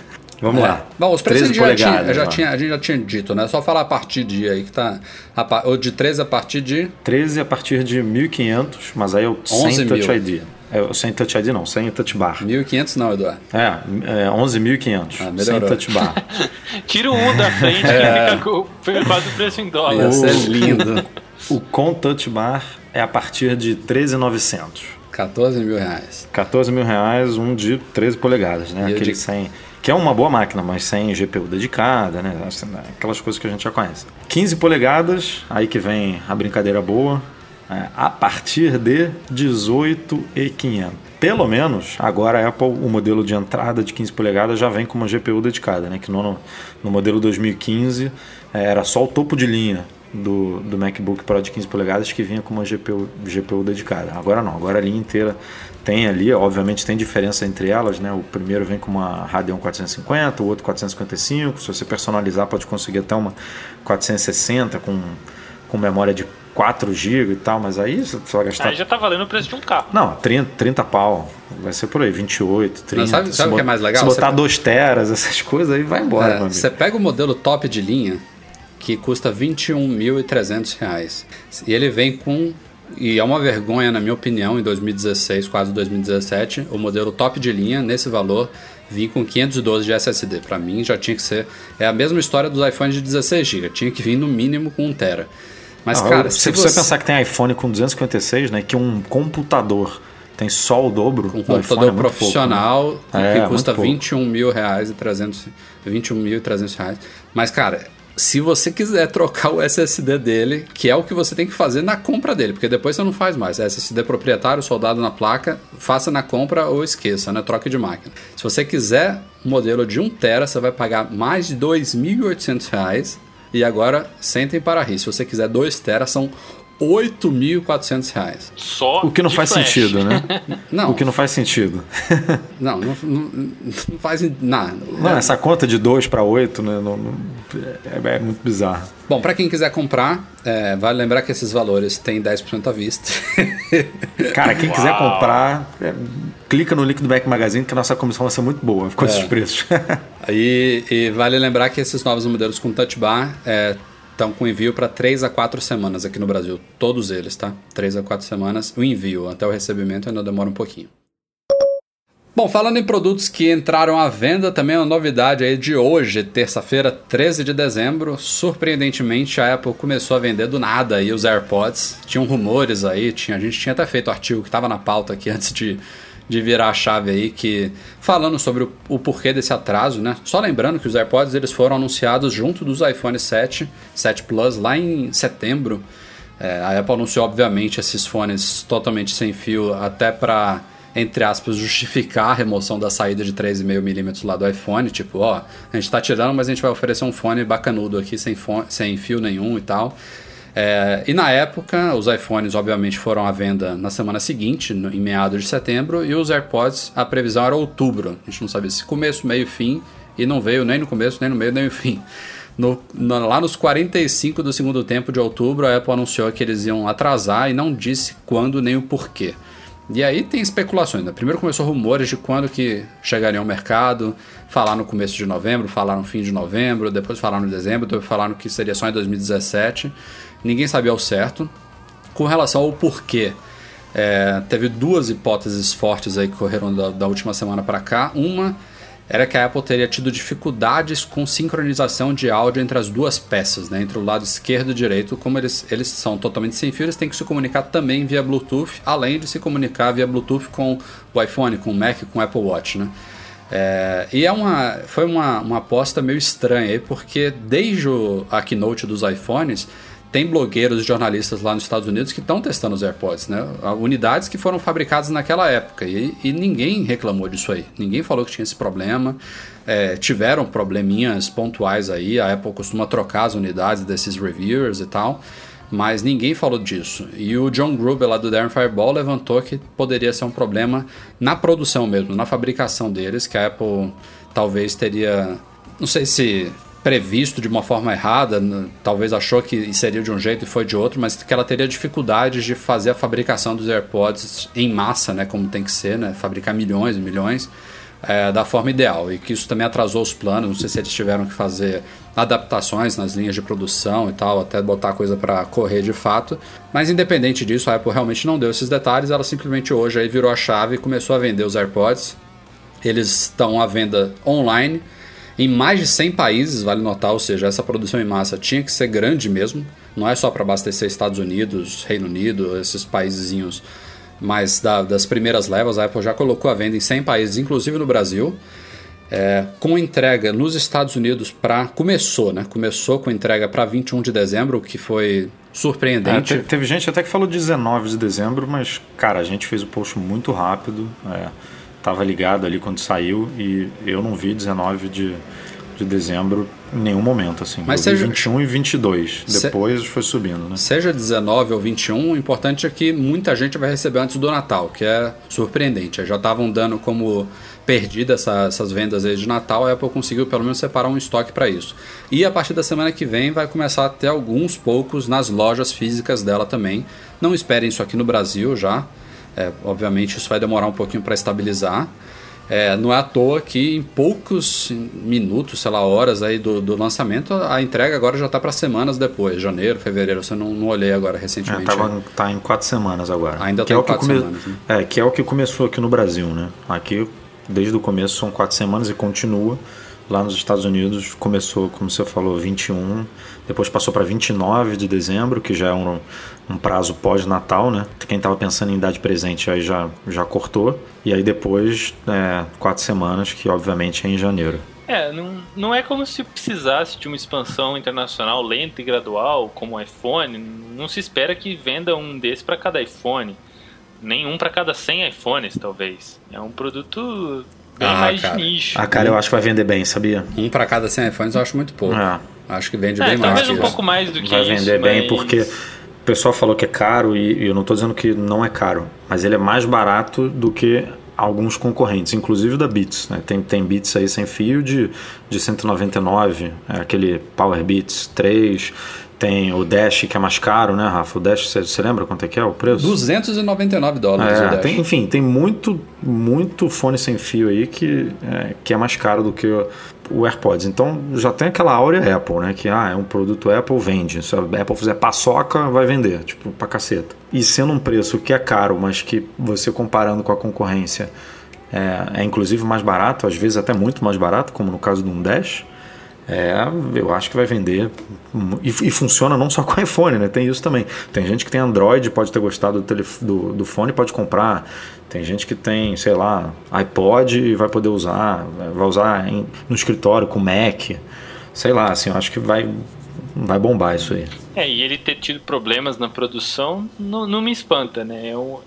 Vamos É. lá. Bom, os preços a 13 gente, já tinha, já tinha- a gente já tinha dito, né? Só falar a partir de aí que tá. A, ou de 13 a partir de. 13 a partir de 1.500, mas aí é o 11 sem Touch mil. ID. É, o sem Touch ID não, sem Touch Bar. 1.500 não, Eduardo. É, é 11.500, Ah, sem. Touch Bar. Tira o 1 da frente que fica com quase o preço em dólar. Ia ser lindo. o com Touch Bar é a partir de 13.900. 14 mil reais. 14 mil reais, um de 13 polegadas, né? E Aquele de- sem. Que é uma boa máquina, mas sem GPU dedicada, né? Assim, né? Aquelas coisas que a gente já conhece. 15 polegadas, aí que vem a brincadeira boa. é, a partir de 18,500. Pelo menos, agora a Apple, o modelo de entrada de 15 polegadas já vem com uma GPU dedicada, né? Que no, no modelo 2015 é, era só o topo de linha do, do MacBook Pro de 15 polegadas que vinha com uma GPU, GPU dedicada. Agora não, agora a linha inteira tem ali, obviamente tem diferença entre elas, né? O primeiro vem com uma Radeon 450, o outro 455. Se você personalizar, pode conseguir até uma 460 com, com memória de 4 GB e tal, mas aí você vai gastar. Aí já tá valendo o preço de um carro. Não, 30, 30 pau. Vai ser por aí, 28, 30. sabe- Se sabe o que é mais legal? Se botar Você- 2 teras, essas coisas aí, vai embora, É, meu amigo. você pega o modelo top de linha, que custa 21.300 reais. E ele vem com. E é uma vergonha, na minha opinião, em 2016, quase 2017, o modelo top de linha, nesse valor, vir com 512 de SSD. Para mim, já tinha que ser. É a mesma história dos iPhones de 16 GB. Tinha que vir no mínimo com 1 tera. Mas, Não, cara, eu- se, se você pensar que tem iPhone com 256, né? Que um computador tem só o dobro um do iPhone, computador é muito pouco, profissional né? que É, custa muito pouco. 21 mil reais e 300, 21 mil e 300 reais. Mas, cara, se você quiser trocar o SSD dele, que é o que você tem que fazer na compra dele, porque depois você não faz mais. É SSD proprietário, soldado na placa, faça na compra ou esqueça, né? Troque de máquina. Se você quiser um modelo de 1 tera, você vai pagar mais de 2.800 reais. E agora, sentem para rir. Se você quiser 2 tera, são 8.400 reais. Só O que não faz flash. sentido, né? Não, O que não faz sentido. não, não, não, não faz nada. Não, essa conta de 2 para 8 né, não- não- é, é muito bizarro. Bom, para quem quiser comprar, é, vale lembrar que esses valores têm 10% à vista. Cara, quem quiser Uau. comprar, é, clica no link do Mac Magazine que a nossa comissão vai ser muito boa com É. esses preços. e, e vale lembrar que esses novos modelos com touch bar estão com envio para 3 a 4 semanas aqui no Brasil. Todos eles, tá? 3 a 4 semanas. O envio até o recebimento ainda demora um pouquinho. Bom, falando em produtos que entraram à venda, também uma novidade aí de hoje, terça-feira, 13 de dezembro. Surpreendentemente, a Apple começou a vender do nada aí os AirPods. Tinham rumores aí, tinha, a gente tinha até feito artigo que estava na pauta aqui antes de, de virar a chave aí, que falando sobre o, o porquê desse atraso, né? Só lembrando que os AirPods eles foram anunciados junto dos iPhone 7, 7 Plus, lá em setembro. É, a Apple anunciou, obviamente, esses fones totalmente sem fio, até para, entre aspas, justificar a remoção da saída de 3,5mm lá do iPhone. Tipo, ó, a gente tá tirando, mas a gente vai oferecer um fone bacanudo aqui, sem, fone, sem fio nenhum e tal. É, e na época, os iPhones, obviamente, foram à venda na semana seguinte, no- em meados de setembro, e os AirPods, a previsão era outubro. A gente não sabia se começo, meio, fim, e não veio nem no começo, nem no meio, nem no fim. No- no- lá nos 45 do segundo tempo de outubro, a Apple anunciou que eles iam atrasar e não disse quando nem o porquê. E aí tem especulações. Né? Primeiro começou rumores de quando que chegariam ao mercado, falar no começo de novembro, falar no fim de novembro, depois falaram no dezembro, depois falaram que seria só em 2017. Ninguém sabia ao certo. Com relação ao porquê, é, teve duas hipóteses fortes aí que correram da, da última semana para cá. Uma era que a Apple teria tido dificuldades com sincronização de áudio entre as duas peças, né? entre o lado esquerdo e direito. Como eles, eles são totalmente sem fio, eles têm que se comunicar também via Bluetooth, além de se comunicar via Bluetooth com o iPhone, com o Mac, com o Apple Watch. Né? É, e é uma, foi uma, uma aposta meio estranha aí, porque desde a keynote dos iPhones tem blogueiros e jornalistas lá nos Estados Unidos que estão testando os AirPods, né? Unidades que foram fabricadas naquela época e, e ninguém reclamou disso aí. Ninguém falou que tinha esse problema. É, tiveram probleminhas pontuais aí. A Apple costuma trocar as unidades desses reviewers e tal. Mas ninguém falou disso. E o John Gruber lá do Darren Fireball levantou que poderia ser um problema na produção mesmo, na fabricação deles, que a Apple talvez teria. Não sei se previsto de uma forma errada, talvez achou que seria de um jeito e foi de outro, mas que ela teria dificuldades de fazer a fabricação dos AirPods em massa, né, como tem que ser, né, fabricar milhões e milhões, é, da forma ideal. E que isso também atrasou os planos, não sei se eles tiveram que fazer adaptações nas linhas de produção e tal, até botar a coisa para correr de fato. Mas independente disso, a Apple realmente não deu esses detalhes, ela simplesmente hoje aí virou a chave e começou a vender os AirPods. Eles estão à venda online, em mais de 100 países, vale notar, ou seja, essa produção em massa tinha que ser grande mesmo, não é só para abastecer Estados Unidos, Reino Unido, esses países mais da, das primeiras levas, a Apple já colocou a venda em 100 países, inclusive no Brasil, é, com entrega nos Estados Unidos para começou, né? Começou com entrega para 21 de dezembro, o que foi surpreendente. É, teve gente até que falou 19 de dezembro, mas cara, a gente fez o post muito rápido. É estava ligado ali quando saiu e eu não vi 19 de, de dezembro em nenhum momento, assim. Mas seja, 21 e 22. Depois se, foi subindo, né? Seja 19 ou 21, o importante é que muita gente vai receber antes do Natal, que é surpreendente. Já estavam dando como perdida essa, essas vendas aí de Natal, a Apple conseguiu pelo menos separar um estoque para isso. E a partir da semana que vem vai começar a ter alguns poucos nas lojas físicas dela também. Não esperem isso aqui no Brasil já. É, obviamente isso vai demorar um pouquinho para estabilizar. É, não é à toa que em poucos minutos, sei lá, horas aí do, do lançamento, a entrega agora já está para semanas depois, janeiro, fevereiro. Você não, não olhei agora recentemente. É, tava, tá em quatro semanas agora. Ainda está é em quatro come... semanas. Né? É, que é o que começou aqui no Brasil, né? Aqui, desde o começo, são quatro semanas e continua. Lá nos Estados Unidos começou, como você falou, 21, depois passou para 29 de dezembro, que já é um, um prazo pós-natal, né? Quem estava pensando em dar de presente aí já, já cortou. E aí depois, é, quatro semanas, que obviamente é em janeiro. É, não, não é como se precisasse de uma expansão internacional lenta e gradual, como o iPhone. Não se espera que venda um desse para cada iPhone. Nem um para cada 100 iPhones, talvez. É um produto bem ah, mais cara. nicho. Ah, cara, eu acho que vai vender bem, sabia? Um para cada 100 iPhones eu acho muito pouco. É. Acho que vende é, bem talvez mais. Talvez um pouco mais do que vai isso. Vai vender mas... bem porque o pessoal falou que é caro e eu não estou dizendo que não é caro, mas ele é mais barato do que alguns concorrentes, inclusive da Beats. Né? Tem, tem Beats aí sem fio de, de 199, é aquele Power Beats 3, tem o Dash, que é mais caro, né, Rafa? O Dash, você, lembra quanto é que é o preço? 299 dólares é. Tem, enfim, tem muito, muito fone sem fio aí que é, que é mais caro do que o, AirPods. Então já tem aquela áurea Apple, né? Que ah, é um produto Apple, vende. Se a Apple fizer paçoca, vai vender, tipo, pra caceta. E sendo um preço que é caro, mas que você comparando com a concorrência é, é inclusive mais barato, às vezes até muito mais barato, como no caso do um Dash é, eu acho que vai vender. E, e, funciona não só com iPhone, né? Tem isso também. Tem gente que tem Android, pode ter gostado do, do, do fone, pode comprar. Tem gente que tem, sei lá, iPod e vai poder usar, vai usar em, no escritório com Mac. Sei lá, assim, eu acho que vai, vai bombar isso aí. É, e ele ter tido problemas na produção não, não me espanta, né? Eu,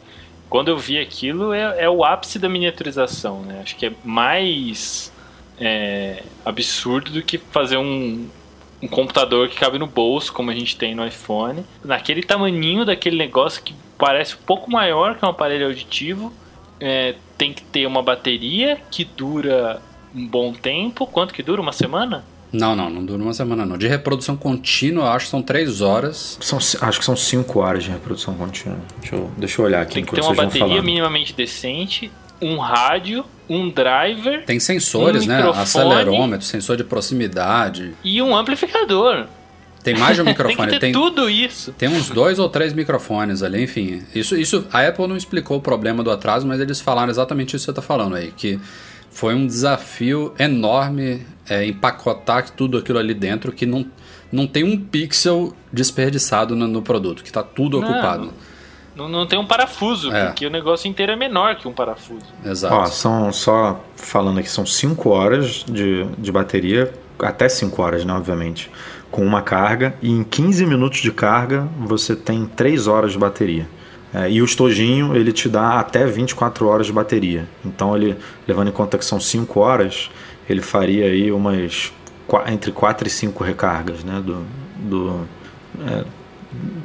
quando eu vi aquilo, é, é o ápice da miniaturização, né? Acho que é mais é, absurdo do que fazer um, um computador que cabe no bolso, como a gente tem no iPhone. Naquele tamaninho daquele negócio que parece um pouco maior que um aparelho auditivo. É, tem que ter uma bateria que dura um bom tempo. Quanto que dura? Uma semana? Não, não, não dura uma semana não. De reprodução contínua, acho que são três horas. São, acho que são cinco horas de reprodução contínua. Deixa eu, deixa eu olhar aqui. Tem que ter uma bateria minimamente decente um rádio, um driver. Tem sensores, um né? Acelerômetro, sensor de proximidade. E um amplificador. Tem mais de um microfone. tem, tem tudo isso. Tem uns dois ou três microfones ali, enfim. Isso, isso, a Apple não explicou o problema do atraso, mas eles falaram exatamente isso que você está falando aí, que foi um desafio enorme é, empacotar tudo aquilo ali dentro, que não, não tem um pixel desperdiçado no, no produto, que está tudo não. ocupado. Não, não tem um parafuso, é. porque o negócio inteiro é menor que um parafuso. Exato. Ó, são só falando aqui, são 5 horas de, de bateria até 5 horas, né, obviamente, com uma carga, e em 15 minutos de carga você tem 3 horas de bateria. É, e o estojinho ele te dá até 24 horas de bateria. Então ele, levando em conta que são 5 horas, ele faria aí umas entre 4 e 5 recargas né, do, do é,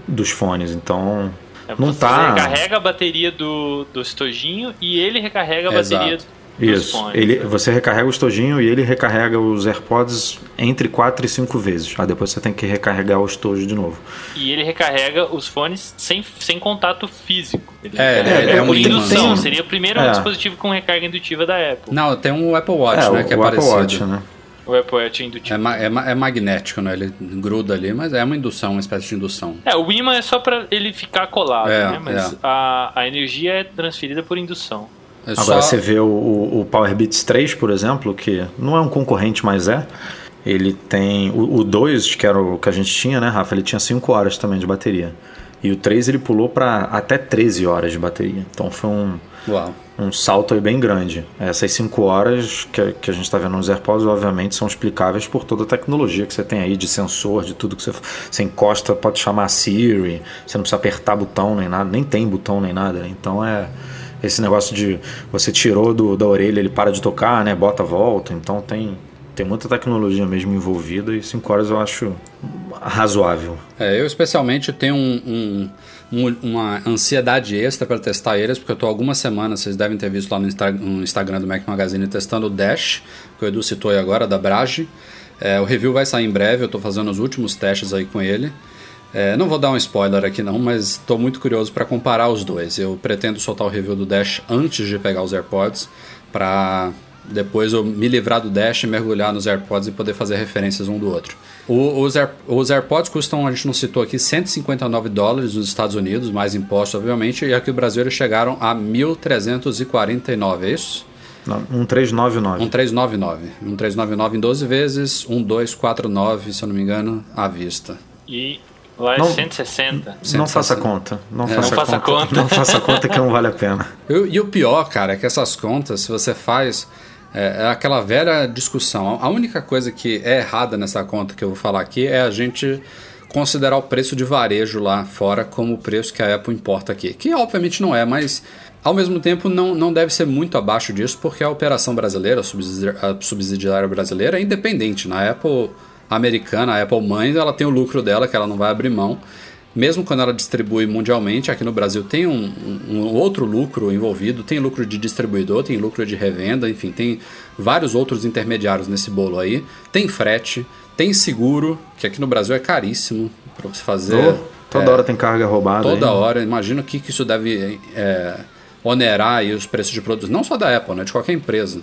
dos fones. Então não você tá. recarrega a bateria do, do estojinho e ele recarrega a bateria Exato. dos Isso. fones. Ele, você recarrega o estojinho e ele recarrega os AirPods entre 4 e 5 vezes. Aí depois você tem que recarregar o estojo de novo. E ele recarrega os fones sem, sem contato físico. Ele É, ele é por um indução. tem- Seria o primeiro é. dispositivo com recarga indutiva da Apple. Não, tem um Apple Watch, é, né? o, que é o Apple parecido. Watch, né? O Apple Watch é indutivo. É, ma- é ma- é magnético, né? Ele gruda ali, mas é uma indução, uma espécie de indução. É, o imã é só pra ele ficar colado, É, né? Mas é. a, a energia é transferida por indução. É Agora só- você vê o, o, o Power Beats 3, por exemplo, que não é um concorrente, mas é. Ele tem. O, o 2, que era o que a gente tinha, né, Rafa? Ele tinha 5 horas também de bateria. E o 3 ele pulou para até 13 horas de bateria. Então foi um, Uau. um salto aí bem grande. Essas 5 horas que, que a gente está vendo nos AirPods, obviamente, são explicáveis por toda a tecnologia que você tem aí de sensor, de tudo que você, você encosta, pode chamar a Siri, você não precisa apertar botão nem nada, nem tem botão nem nada. né? Então é esse negócio de você tirou do, da orelha, ele para de tocar, né? Bota, volta. Então tem, tem muita tecnologia mesmo envolvida e 5 horas eu acho razoável. É, eu especialmente tenho um, um- um- uma ansiedade extra para testar eles, porque eu estou algumas semanas, vocês devem ter visto lá no, no Instagram do Mac Magazine, testando o Dash, que o Edu citou aí agora, da Brage. É, o review vai sair em breve, eu estou fazendo os últimos testes aí com ele. É, não vou dar um spoiler aqui não, mas estou muito curioso para comparar os dois. Eu pretendo soltar o review do Dash antes de pegar os AirPods, para depois eu me livrar do Dash, mergulhar nos AirPods e poder fazer referências um do outro. O- os, Air- os AirPods custam, a gente não citou aqui, 159 dólares nos Estados Unidos, mais impostos, obviamente, e aqui no Brasil eles chegaram a 1.349, é isso? Não, Um 399. 1399. 1399 em 12 vezes, 1249, se eu não me engano, à vista. E lá é Não- 160. Não faça 160. conta. Não, É, faça, não faça conta. conta. Não faça conta que não vale a pena. E, o- e o pior, cara, é que essas contas, se você faz, é aquela velha discussão. A única coisa que é errada nessa conta que eu vou falar aqui é a gente considerar o preço de varejo lá fora como o preço que a Apple importa aqui. Que obviamente não é, mas ao mesmo tempo não, não deve ser muito abaixo disso, porque a operação brasileira, a subsidi- a subsidiária brasileira, é independente. Na Apple americana, a Apple mãe, ela tem o lucro dela, que ela não vai abrir mão mesmo quando ela distribui mundialmente, aqui no Brasil tem um, um- outro lucro envolvido, tem lucro de distribuidor, tem lucro de revenda, enfim, tem vários outros intermediários nesse bolo aí. Tem frete, tem seguro, que aqui no Brasil é caríssimo para você fazer. Oh, toda hora tem carga roubada. Toda hora, imagina o que, que isso deve é, onerar os preços de produtos, não só da Apple, né, de qualquer empresa.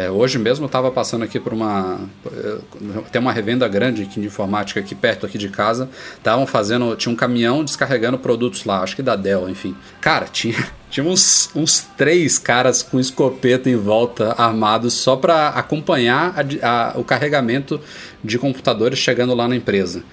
É, hoje mesmo eu estava passando aqui por uma. eh, Tem uma revenda grande de informática aqui perto aqui de casa. Estavam fazendo. Tinha um caminhão descarregando produtos lá, acho que da Dell, enfim. Cara, tinha, tinha uns, uns três caras com escopeta em volta, armados, só para acompanhar a a- o carregamento de computadores chegando lá na empresa.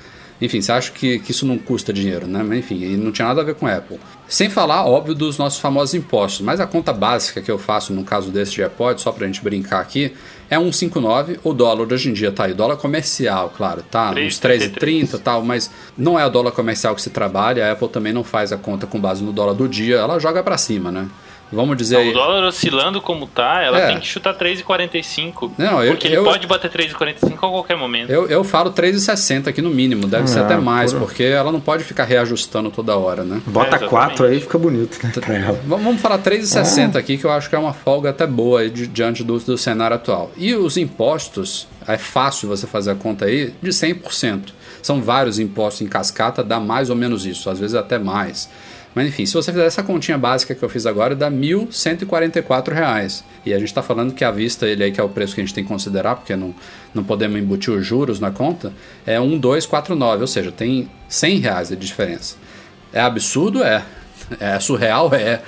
Enfim, você acha que, que isso não custa dinheiro, né? Mas enfim, e não tinha nada a ver com a Apple. Sem falar, óbvio, dos nossos famosos impostos. Mas a conta básica que eu faço no caso desse de AirPods, só pra gente brincar aqui, é 1,59. O dólar hoje em dia tá aí. Dólar comercial, claro, tá? Uns 3,30 e tal, mas não é o dólar comercial que se trabalha. A Apple também não faz a conta com base no dólar do dia. Ela joga pra cima, né? Vamos dizer aí. O dólar oscilando como tá, ela É. tem que chutar 3,45. Não, eu- porque ele eu- pode bater 3,45 a qualquer momento. Eu, eu falo 3,60 aqui no mínimo, deve ser É, até mais, por- porque ela não pode ficar reajustando toda hora, né? Bota É, exatamente. 4 aí fica bonito, né? pra ela. Vamos falar 3,60 aqui, que eu acho que é uma folga até boa diante do, do cenário atual. E os impostos, é fácil você fazer a conta aí, de 100%. São vários impostos em cascata, dá mais ou menos isso, às vezes até mais. Mas enfim, se você fizer essa continha básica que eu fiz agora, dá 1.144 reais. E a gente está falando que à vista ele aí, que é o preço que a gente tem que considerar, porque não, não podemos embutir os juros na conta, é 1,249, ou seja, tem 100 reais de diferença. É absurdo? É. É surreal? É.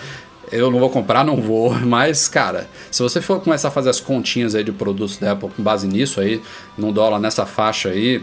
Eu não vou comprar, não vou. Mas, cara, se você for começar a fazer as continhas aí de produtos da Apple com base nisso aí, num dólar nessa faixa aí,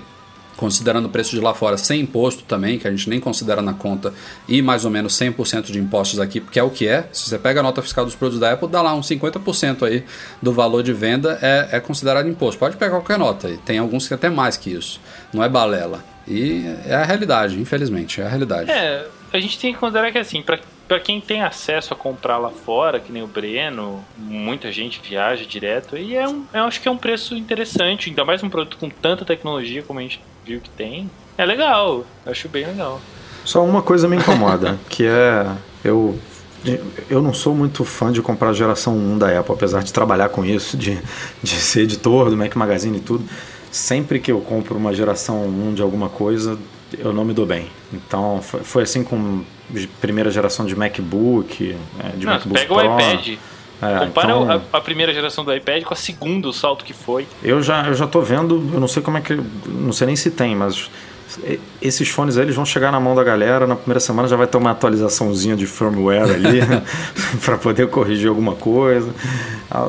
considerando o preço de lá fora sem imposto também, que a gente nem considera na conta, e mais ou menos 100% de impostos aqui, porque é o que é. Se você pega a nota fiscal dos produtos da Apple, dá lá uns 50% aí do valor de venda é, é considerado imposto. Pode pegar qualquer nota aí, tem alguns que até mais que isso. Não é balela. E é a realidade, infelizmente, é a realidade. É, a gente tem que considerar que assim, para para quem tem acesso a comprar lá fora, que nem o Breno, muita gente viaja direto, e é um, eu acho que é um preço interessante, ainda mais um produto com tanta tecnologia como a gente viu que tem. É legal, eu acho bem legal. Só uma coisa me incomoda, que é eu eu não sou muito fã de comprar a geração 1 da Apple, apesar de trabalhar com isso, de, de ser editor do Mac Magazine e tudo. Sempre que eu compro uma geração 1 de alguma coisa, eu não me dou bem. Então foi, foi assim com primeira geração de MacBook, é, de não, MacBook pega Pro. o iPad. É, Compara então, a, a, primeira geração do iPad com a segunda, o salto que foi. Eu já, eu já tô vendo, eu não sei como é que. Não sei nem se tem, mas esses fones aí eles vão chegar na mão da galera. Na primeira semana já vai ter uma atualizaçãozinha de firmware ali para poder corrigir alguma coisa. Ah,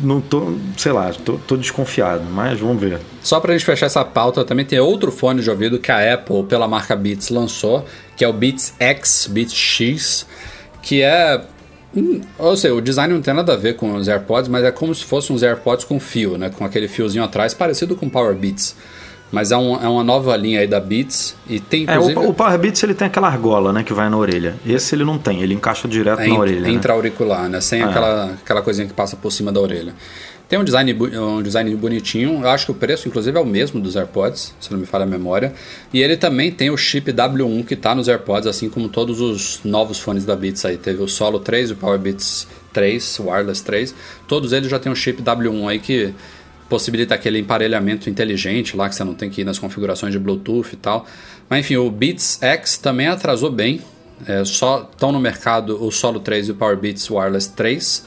não tô, sei lá, tô, tô, desconfiado, mas vamos ver. Só pra gente fechar essa pauta, também tem outro fone de ouvido que a Apple, pela marca Beats, lançou, que é o Beats X, Beats X, que é. Hum, ou seja, o design não tem nada a ver com os AirPods, mas é como se fossem uns AirPods com fio, né? Com aquele fiozinho atrás, parecido com Power Beats. Mas é, um, é uma nova linha aí da Beats e tem inclusive... É, o, o Power Beats ele tem aquela argola, né, que vai na orelha. Esse ele não tem, ele encaixa direto é na orelha. Né? Intra-auricular, né? Sem é. aquela, aquela coisinha que passa por cima da orelha. Tem um design, um design bonitinho. Eu acho que o preço, inclusive, é o mesmo dos AirPods, se não me falha a memória. E ele também tem o chip W1 que está nos AirPods, assim como todos os novos fones da Beats aí. Teve o Solo 3 e o Power Beats 3, o Wireless 3. Todos eles já têm um chip W1 aí que possibilita aquele emparelhamento inteligente lá que você não tem que ir nas configurações de Bluetooth e tal. Mas enfim, o Beats X também atrasou bem. É, só estão no mercado o Solo 3 e o Power Beats Wireless 3.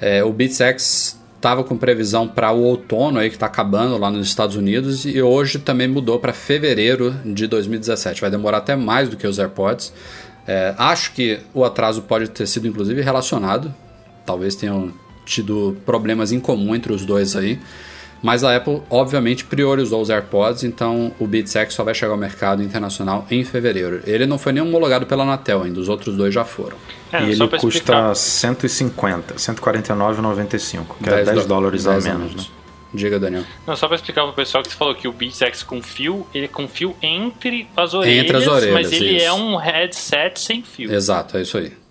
É, o Beats X estava com previsão para o outono aí que está acabando lá nos Estados Unidos e hoje também mudou para fevereiro de 2017. Vai demorar até mais do que os AirPods. É, acho que o atraso pode ter sido inclusive relacionado. Talvez tenham tido problemas em comum entre os dois aí. Mas a Apple, obviamente, priorizou os AirPods, então o Beats X só vai chegar ao mercado internacional em fevereiro. Ele não foi nem homologado pela Anatel ainda, os outros dois já foram. É, e ele custa explicar. 150, 149,95, que 10 é 10 dólares 10 a menos, né? Diga, Daniel. Não, só para explicar para o pessoal que você falou que o Beats X com fio, ele é com fio entre as orelhas, entre as orelhas mas ele isso. é um headset sem fio. Exato, é isso aí.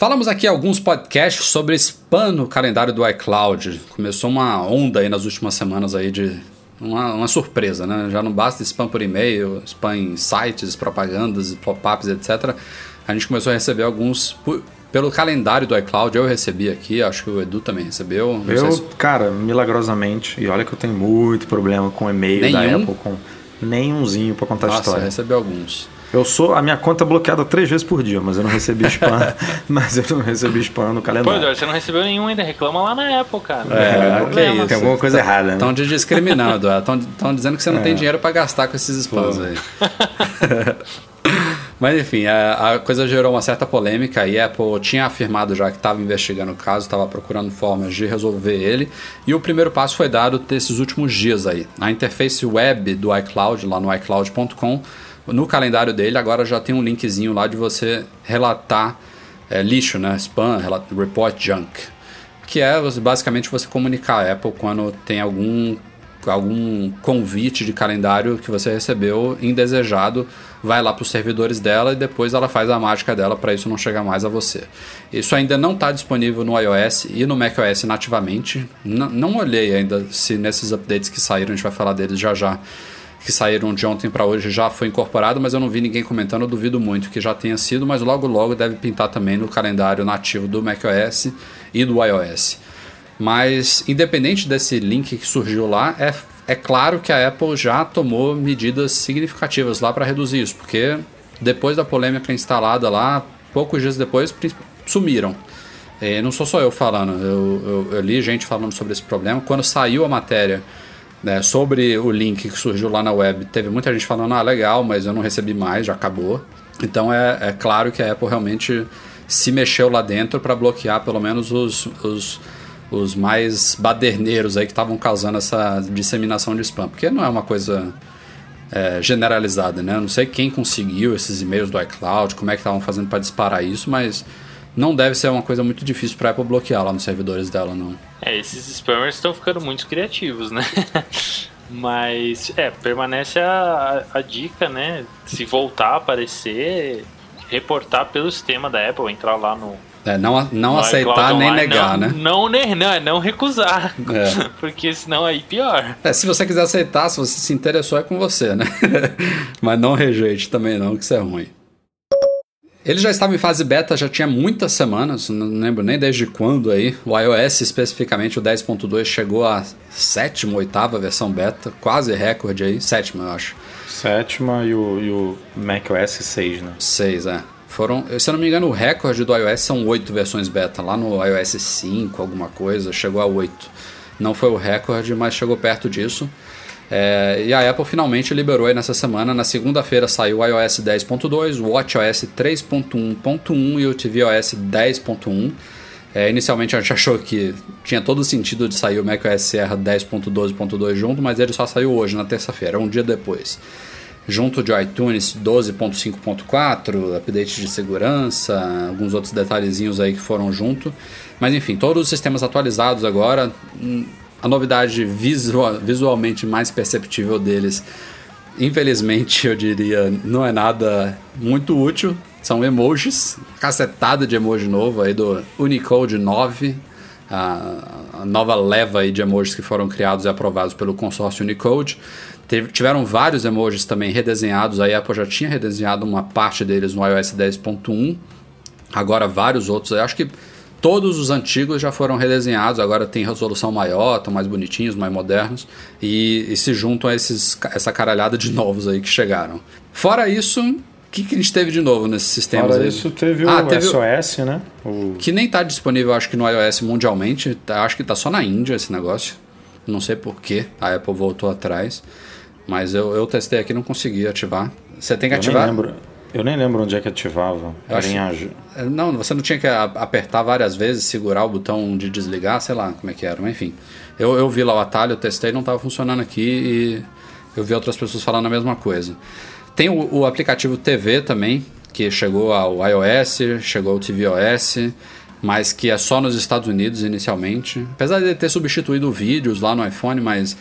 Falamos aqui alguns podcasts sobre spam no calendário do iCloud. Começou uma onda aí nas últimas semanas aí de uma, uma surpresa, né? Já não basta spam por e-mail, spam em sites, propagandas, pop-ups, etc. A gente começou a receber alguns por, pelo calendário do iCloud. Eu recebi aqui, acho que o Edu também recebeu. eu, se... cara, milagrosamente, e olha que eu tenho muito problema com e-mail da Apple, com nenhumzinho para contar Nossa, história. recebeu alguns. Eu sou a minha conta é bloqueada três vezes por dia, mas eu não recebi spam, mas eu não recebi spam no calendário. Pô, você não recebeu nenhum ainda, reclama lá na Apple, cara. É, que é isso. Tem alguma coisa errada, né? Estão te discriminando, estão dizendo que você não é. tem dinheiro para gastar com esses spams Pô. aí. Mas enfim, a, a, coisa gerou uma certa polêmica e a Apple tinha afirmado já que estava investigando o caso, estava procurando formas de resolver ele. E o primeiro passo foi dado desses últimos dias aí. A interface web do iCloud, lá no iCloud.com, no calendário dele agora já tem um linkzinho lá de você relatar é, lixo, né? Spam, report junk. Que é basicamente você comunicar a Apple quando tem algum, algum convite de calendário que você recebeu indesejado, vai lá para os servidores dela e depois ela faz a mágica dela para isso não chegar mais a você. Isso ainda não está disponível no iOS e no macOS nativamente. N não olhei ainda se nesses updates que saíram, a gente vai falar deles já já que saíram de ontem para hoje já foi incorporado, mas eu não vi ninguém comentando, eu duvido muito que já tenha sido, mas logo logo deve pintar também no calendário nativo do macOS e do iOS. Mas independente desse link que surgiu lá, é, é claro que a Apple já tomou medidas significativas lá para reduzir isso, porque depois da polêmica instalada lá, poucos dias depois sumiram. E não sou só eu falando, eu, eu, eu li gente falando sobre esse problema. Quando saiu a matéria né, sobre o link que surgiu lá na web, teve muita gente falando, ah, legal, mas eu não recebi mais, já acabou. Então é, é claro que a Apple realmente se mexeu lá dentro para bloquear pelo menos os, os, os mais baderneiros aí que estavam causando essa disseminação de spam. Porque não é uma coisa é, generalizada, né? Eu não sei quem conseguiu esses e-mails do iCloud, como é que estavam fazendo para disparar isso, mas não deve ser uma coisa muito difícil para Apple bloquear lá nos servidores dela, não. É, esses spammers estão ficando muito criativos, né? Mas, é, permanece a, a, a, dica, né? Se voltar a aparecer, reportar pelo sistema da Apple, entrar lá no. É, não, não aceitar nem negar, não, né? Não, não, não, não recusar. É. Porque senão aí pior. É, se você quiser aceitar, se você se interessou, é com você, né? Mas não rejeite também, não, que isso é ruim. Ele já estava em fase beta, já tinha muitas semanas, não lembro nem desde quando aí. O iOS, especificamente o 10.2, chegou à sétima, oitava versão beta, quase recorde aí, sétima eu acho. Sétima e o, e o macOS 6, né? 6, é. Foram, se eu não me engano, o recorde do iOS são oito versões beta. Lá no iOS 5, alguma coisa, chegou a oito. Não foi o recorde, mas chegou perto disso. É, e a Apple finalmente liberou aí nessa semana. Na segunda-feira saiu o iOS 10.2, o WatchOS 3.1.1 e o tvOS 10.1. É, inicialmente a gente achou que tinha todo o sentido de sair o macOS Sierra 10.12.2 junto, mas ele só saiu hoje, na terça-feira, um dia depois. Junto de iTunes 12.5.4, update de segurança, alguns outros detalhezinhos aí que foram junto. Mas enfim, todos os sistemas atualizados agora. A novidade visual, visualmente mais perceptível deles, infelizmente eu diria, não é nada muito útil. São emojis, cacetada de emoji novo aí do Unicode 9, a, nova leva aí de emojis que foram criados e aprovados pelo consórcio Unicode. Tiveram vários emojis também redesenhados, a Apple já tinha redesenhado uma parte deles no iOS 10.1, agora vários outros. Eu acho que Todos os antigos já foram redesenhados, agora tem resolução maior, estão mais bonitinhos, mais modernos, e, e se juntam a esses, essa caralhada de novos aí que chegaram. Fora isso, o que, que a gente teve de novo nesses sistemas Fora aí? isso, teve ah, o teve SOS, né? O... Que nem está disponível, acho que no iOS mundialmente, tá, acho que está só na Índia esse negócio. Não sei porquê, a Apple voltou atrás. Mas eu, eu testei aqui e não consegui ativar. Você tem que eu ativar. Nem lembro. Eu nem lembro onde é que ativava. Era acho... em é, Não, você não tinha que apertar várias vezes, segurar o botão de desligar, sei lá como é que era, mas enfim. Eu, eu vi lá o atalho, eu testei, não estava funcionando aqui e eu vi outras pessoas falando a mesma coisa. Tem o, o aplicativo TV também, que chegou ao iOS, chegou ao tvOS, mas que é só nos Estados Unidos inicialmente. Apesar de ter substituído vídeos lá no iPhone, mas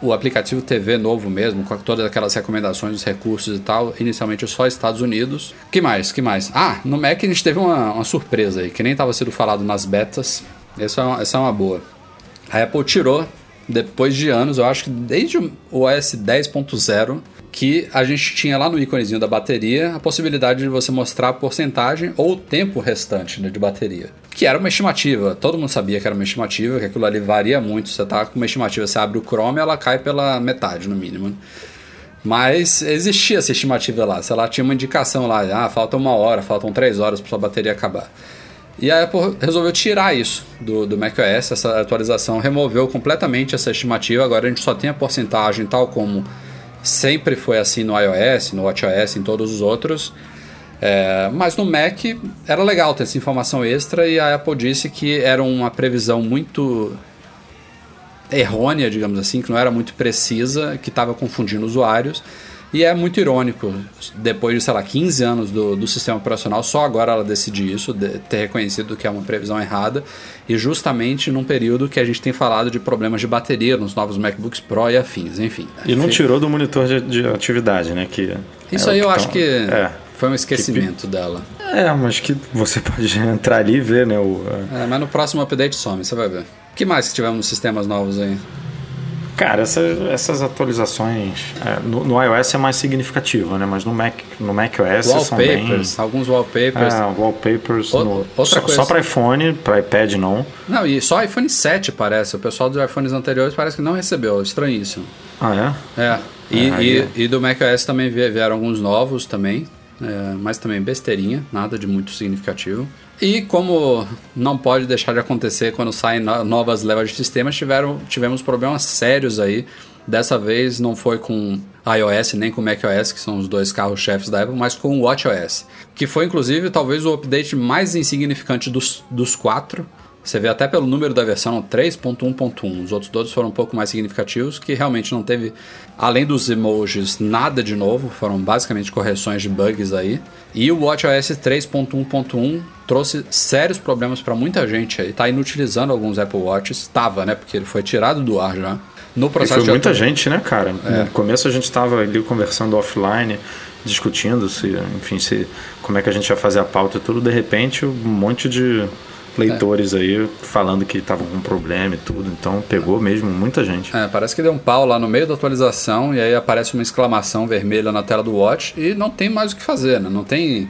o aplicativo TV novo mesmo, com todas aquelas recomendações, os recursos e tal, inicialmente só Estados Unidos. que mais? que mais? Ah, no Mac a gente teve uma, uma surpresa aí, que nem estava sendo falado nas betas. Essa é, uma, essa é uma boa. A Apple tirou, depois de anos, eu acho que desde o OS 10.0, que a gente tinha lá no íconezinho da bateria a possibilidade de você mostrar a porcentagem ou o tempo restante né, de bateria. Que era uma estimativa, todo mundo sabia que era uma estimativa, que aquilo ali varia muito. Você tá com uma estimativa, você abre o Chrome ela cai pela metade, no mínimo. Mas existia essa estimativa lá, sei lá, tinha uma indicação lá, ah, falta uma hora, faltam três horas para sua bateria acabar. E a Apple resolveu tirar isso do, do macOS, essa atualização removeu completamente essa estimativa, agora a gente só tem a porcentagem tal como Sempre foi assim no iOS, no WatchOS, em todos os outros. É, mas no Mac era legal ter essa informação extra e a Apple disse que era uma previsão muito errônea, digamos assim, que não era muito precisa, que estava confundindo usuários e é muito irônico, depois de, sei lá, 15 anos do, do sistema operacional, só agora ela decidir isso, de ter reconhecido que é uma previsão errada, e justamente num período que a gente tem falado de problemas de bateria nos novos MacBooks Pro e afins, enfim. E não tirou do monitor de, de atividade, né? Que isso é aí eu acho que é, foi um esquecimento que... dela. É, mas que você pode entrar ali e ver, né? O, é, mas no próximo update some, você vai ver. O que mais que tivemos nos sistemas novos aí? Cara, essa, essas atualizações é, no, no, iOS é mais significativa, né? Mas no Mac, no Mac OS são bem... alguns wallpapers. É, wallpapers. O, no, outra só, coisa... só para iPhone, para iPad não. Não, e só iPhone 7 parece. O pessoal dos iPhones anteriores parece que não recebeu. Estranhíssimo. Ah, é? É. E, é, e, é. e do Mac OS também vieram alguns novos também. É, mas também besteirinha, nada de muito significativo. E como não pode deixar de acontecer quando saem novas levas de sistemas, tiveram, tivemos problemas sérios aí. Dessa vez não foi com iOS nem com macOS, que são os dois carros-chefes da Apple, mas com o WatchOS, que foi inclusive talvez o update mais insignificante dos, dos quatro. Você vê até pelo número da versão 3.1.1. Os outros todos foram um pouco mais significativos, que realmente não teve, além dos emojis, nada de novo. Foram basicamente correções de bugs aí. E o WatchOS 3.1.1 trouxe sérios problemas para muita gente aí. Tá inutilizando alguns Apple Watches. Estava, né? Porque ele foi tirado do ar já. No processo e foi muita gente, né, cara? É. No começo a gente estava ali conversando offline discutindo se, enfim, se como é que a gente ia fazer a pauta e tudo, de repente um monte de leitores é. aí falando que estavam com problema e tudo. Então pegou mesmo muita gente. É, parece que deu um pau lá no meio da atualização e aí aparece uma exclamação vermelha na tela do Watch e não tem mais o que fazer, né? Não tem.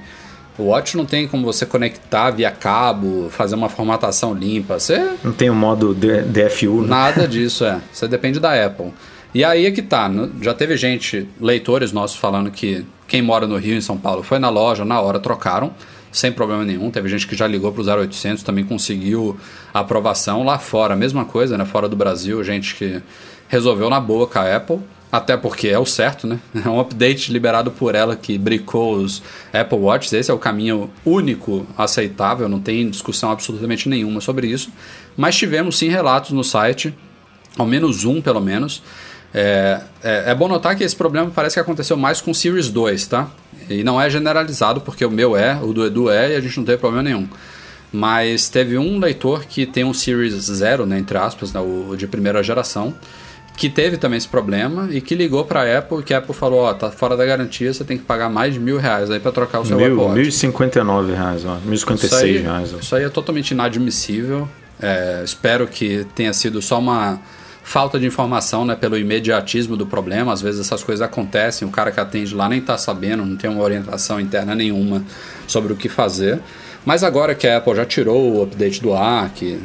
O Watch não tem como você conectar via cabo, fazer uma formatação limpa. Você. Não tem o um modo DFU, né? Nada disso, é. Você depende da Apple. E aí é que tá. Já teve gente, leitores nossos, falando que quem mora no Rio, em São Paulo, foi na loja, na hora, trocaram sem problema nenhum. Teve gente que já ligou para o 0800, também conseguiu aprovação. Lá fora, mesma coisa, né? Fora do Brasil, gente que resolveu na boa com a Apple. Até porque é o certo, né? É um update liberado por ela que bricou os Apple Watches. Esse é o caminho único aceitável, não tem discussão absolutamente nenhuma sobre isso. Mas tivemos sim relatos no site, ao menos um pelo menos. É, é, é bom notar que esse problema parece que aconteceu mais com o Series 2, tá? E não é generalizado, porque o meu é, o do Edu é, e a gente não teve problema nenhum. Mas teve um leitor que tem um Series 0, né, entre aspas, né, o de primeira geração, que teve também esse problema e que ligou para a Apple, que a Apple falou, ó, oh, tá fora da garantia, você tem que pagar mais de mil reais aí para trocar o seu mil, Watch. Mil e cinquenta e nove reais, ó, mil e cinquenta e seis reais. Ó. Isso aí é totalmente inadmissível. É, espero que tenha sido só uma falta de informação, né, pelo imediatismo do problema. Às vezes essas coisas acontecem, o cara que atende lá nem está sabendo, não tem uma orientação interna nenhuma sobre o que fazer. Mas agora que a Apple já tirou o update do ar, que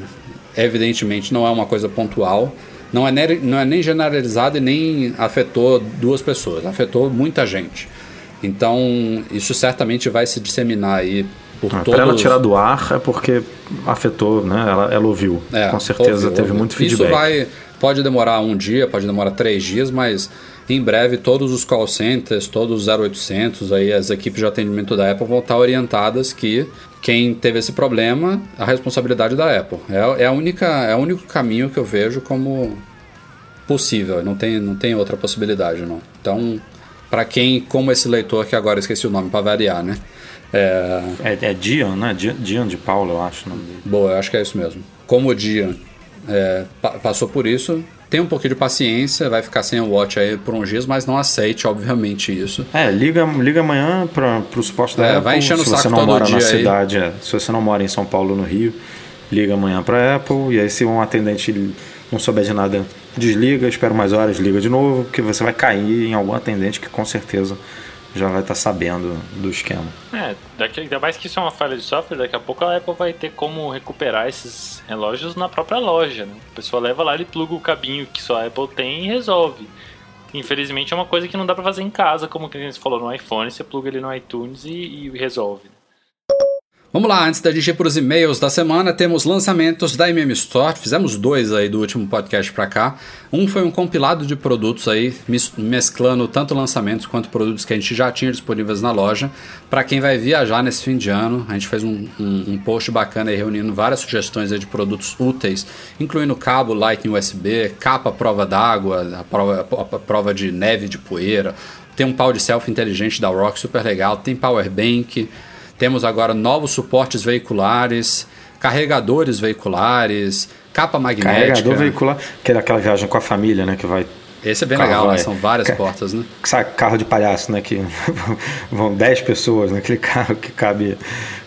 evidentemente não é uma coisa pontual, não é, nem, não é nem generalizado e nem afetou duas pessoas, afetou muita gente. Então, isso certamente vai se disseminar aí por ah, todos... Para ela tirar do ar é porque afetou, né? Ela, ela ouviu. É, Com certeza ouviu, teve ouviu. muito feedback. Isso vai Pode demorar um dia, pode demorar três dias, mas em breve todos os call centers, todos os 0800, aí as equipes de atendimento da Apple vão estar orientadas que quem teve esse problema, a responsabilidade da Apple. É, é, a única, é o único caminho que eu vejo como possível, não tem, não tem outra possibilidade, não. Então, para quem, como esse leitor que agora esqueci o nome, para variar, né? É... É, é Dian, né? Dian de Paulo, eu acho. Boa, eu acho que é isso mesmo. Como o É, passou por isso, tem um pouquinho de paciência, vai ficar sem o watch aí por uns dias, mas não aceite, obviamente, isso. É, liga, liga amanhã para o suporte da é, Apple. Vai enchendo se o saco você não mora na cidade, é, se você não mora em São Paulo, no Rio, liga amanhã para Apple. E aí, se um atendente não souber de nada, desliga, espera mais horas, liga de novo, porque você vai cair em algum atendente que com certeza já vai estar tá sabendo do esquema. É, daqui, ainda mais que isso é uma falha de software, daqui a pouco a Apple vai ter como recuperar esses relógios na própria loja. Né? A pessoa leva lá, ele pluga o cabinho que só a Apple tem e resolve. Infelizmente é uma coisa que não dá para fazer em casa, como a gente falou no iPhone, você pluga ele no iTunes e, e resolve. Vamos lá, antes da gente ir para os e-mails da semana, temos lançamentos da MM Store. Fizemos dois aí do último podcast para cá. Um foi um compilado de produtos aí, mesclando tanto lançamentos quanto produtos que a gente já tinha disponíveis na loja. Para quem vai viajar nesse fim de ano, a gente fez um, um, um post bacana aí reunindo várias sugestões aí de produtos úteis, incluindo cabo Lightning USB, capa prova d'água, a prova, a prova de neve de poeira. Tem um pau de selfie inteligente da Rock super legal, tem power bank temos agora novos suportes veiculares, carregadores veiculares, capa magnética. Carregador veicular, que é aquela viagem com a família, né? Que vai. Esse é bem legal, vai, né? São várias ca portas, né? Sabe, carro de palhaço, né? Que vão 10 pessoas naquele carro que cabe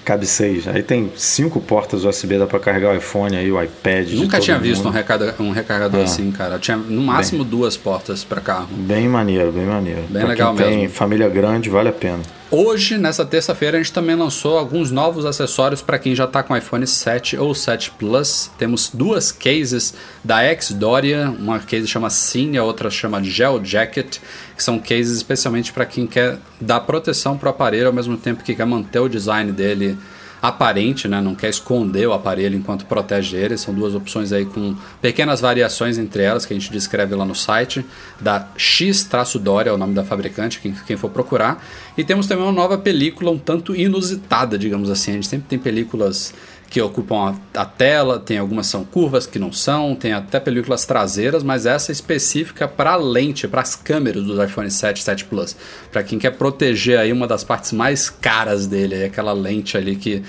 cabe seis. Aí tem cinco portas USB, dá para carregar o iPhone aí, o iPad. Nunca tinha visto um recarregador, um recarregador é. assim, cara. Tinha no máximo bem, duas portas para carro. Bem maneiro, bem maneiro. Bem pra legal quem mesmo. Tem família grande, vale a pena. Hoje, nessa terça-feira, a gente também lançou alguns novos acessórios para quem já está com iPhone 7 ou 7 Plus. Temos duas cases da X-Doria, uma case chama Cine, a outra chama Gel Jacket, que são cases especialmente para quem quer dar proteção para o aparelho ao mesmo tempo que quer manter o design dele aparente, né? não quer esconder o aparelho enquanto protege ele. São duas opções aí com pequenas variações entre elas que a gente descreve lá no site da X-Doria, é o nome da fabricante, quem, quem for procurar. E temos também uma nova película um tanto inusitada, digamos assim. A gente sempre tem películas que ocupam a, a, tela, tem algumas são curvas que não são, tem até películas traseiras, mas essa é específica para lente, para as câmeras do iPhone 7 7 Plus, para quem quer proteger aí uma das partes mais caras dele, aquela lente ali que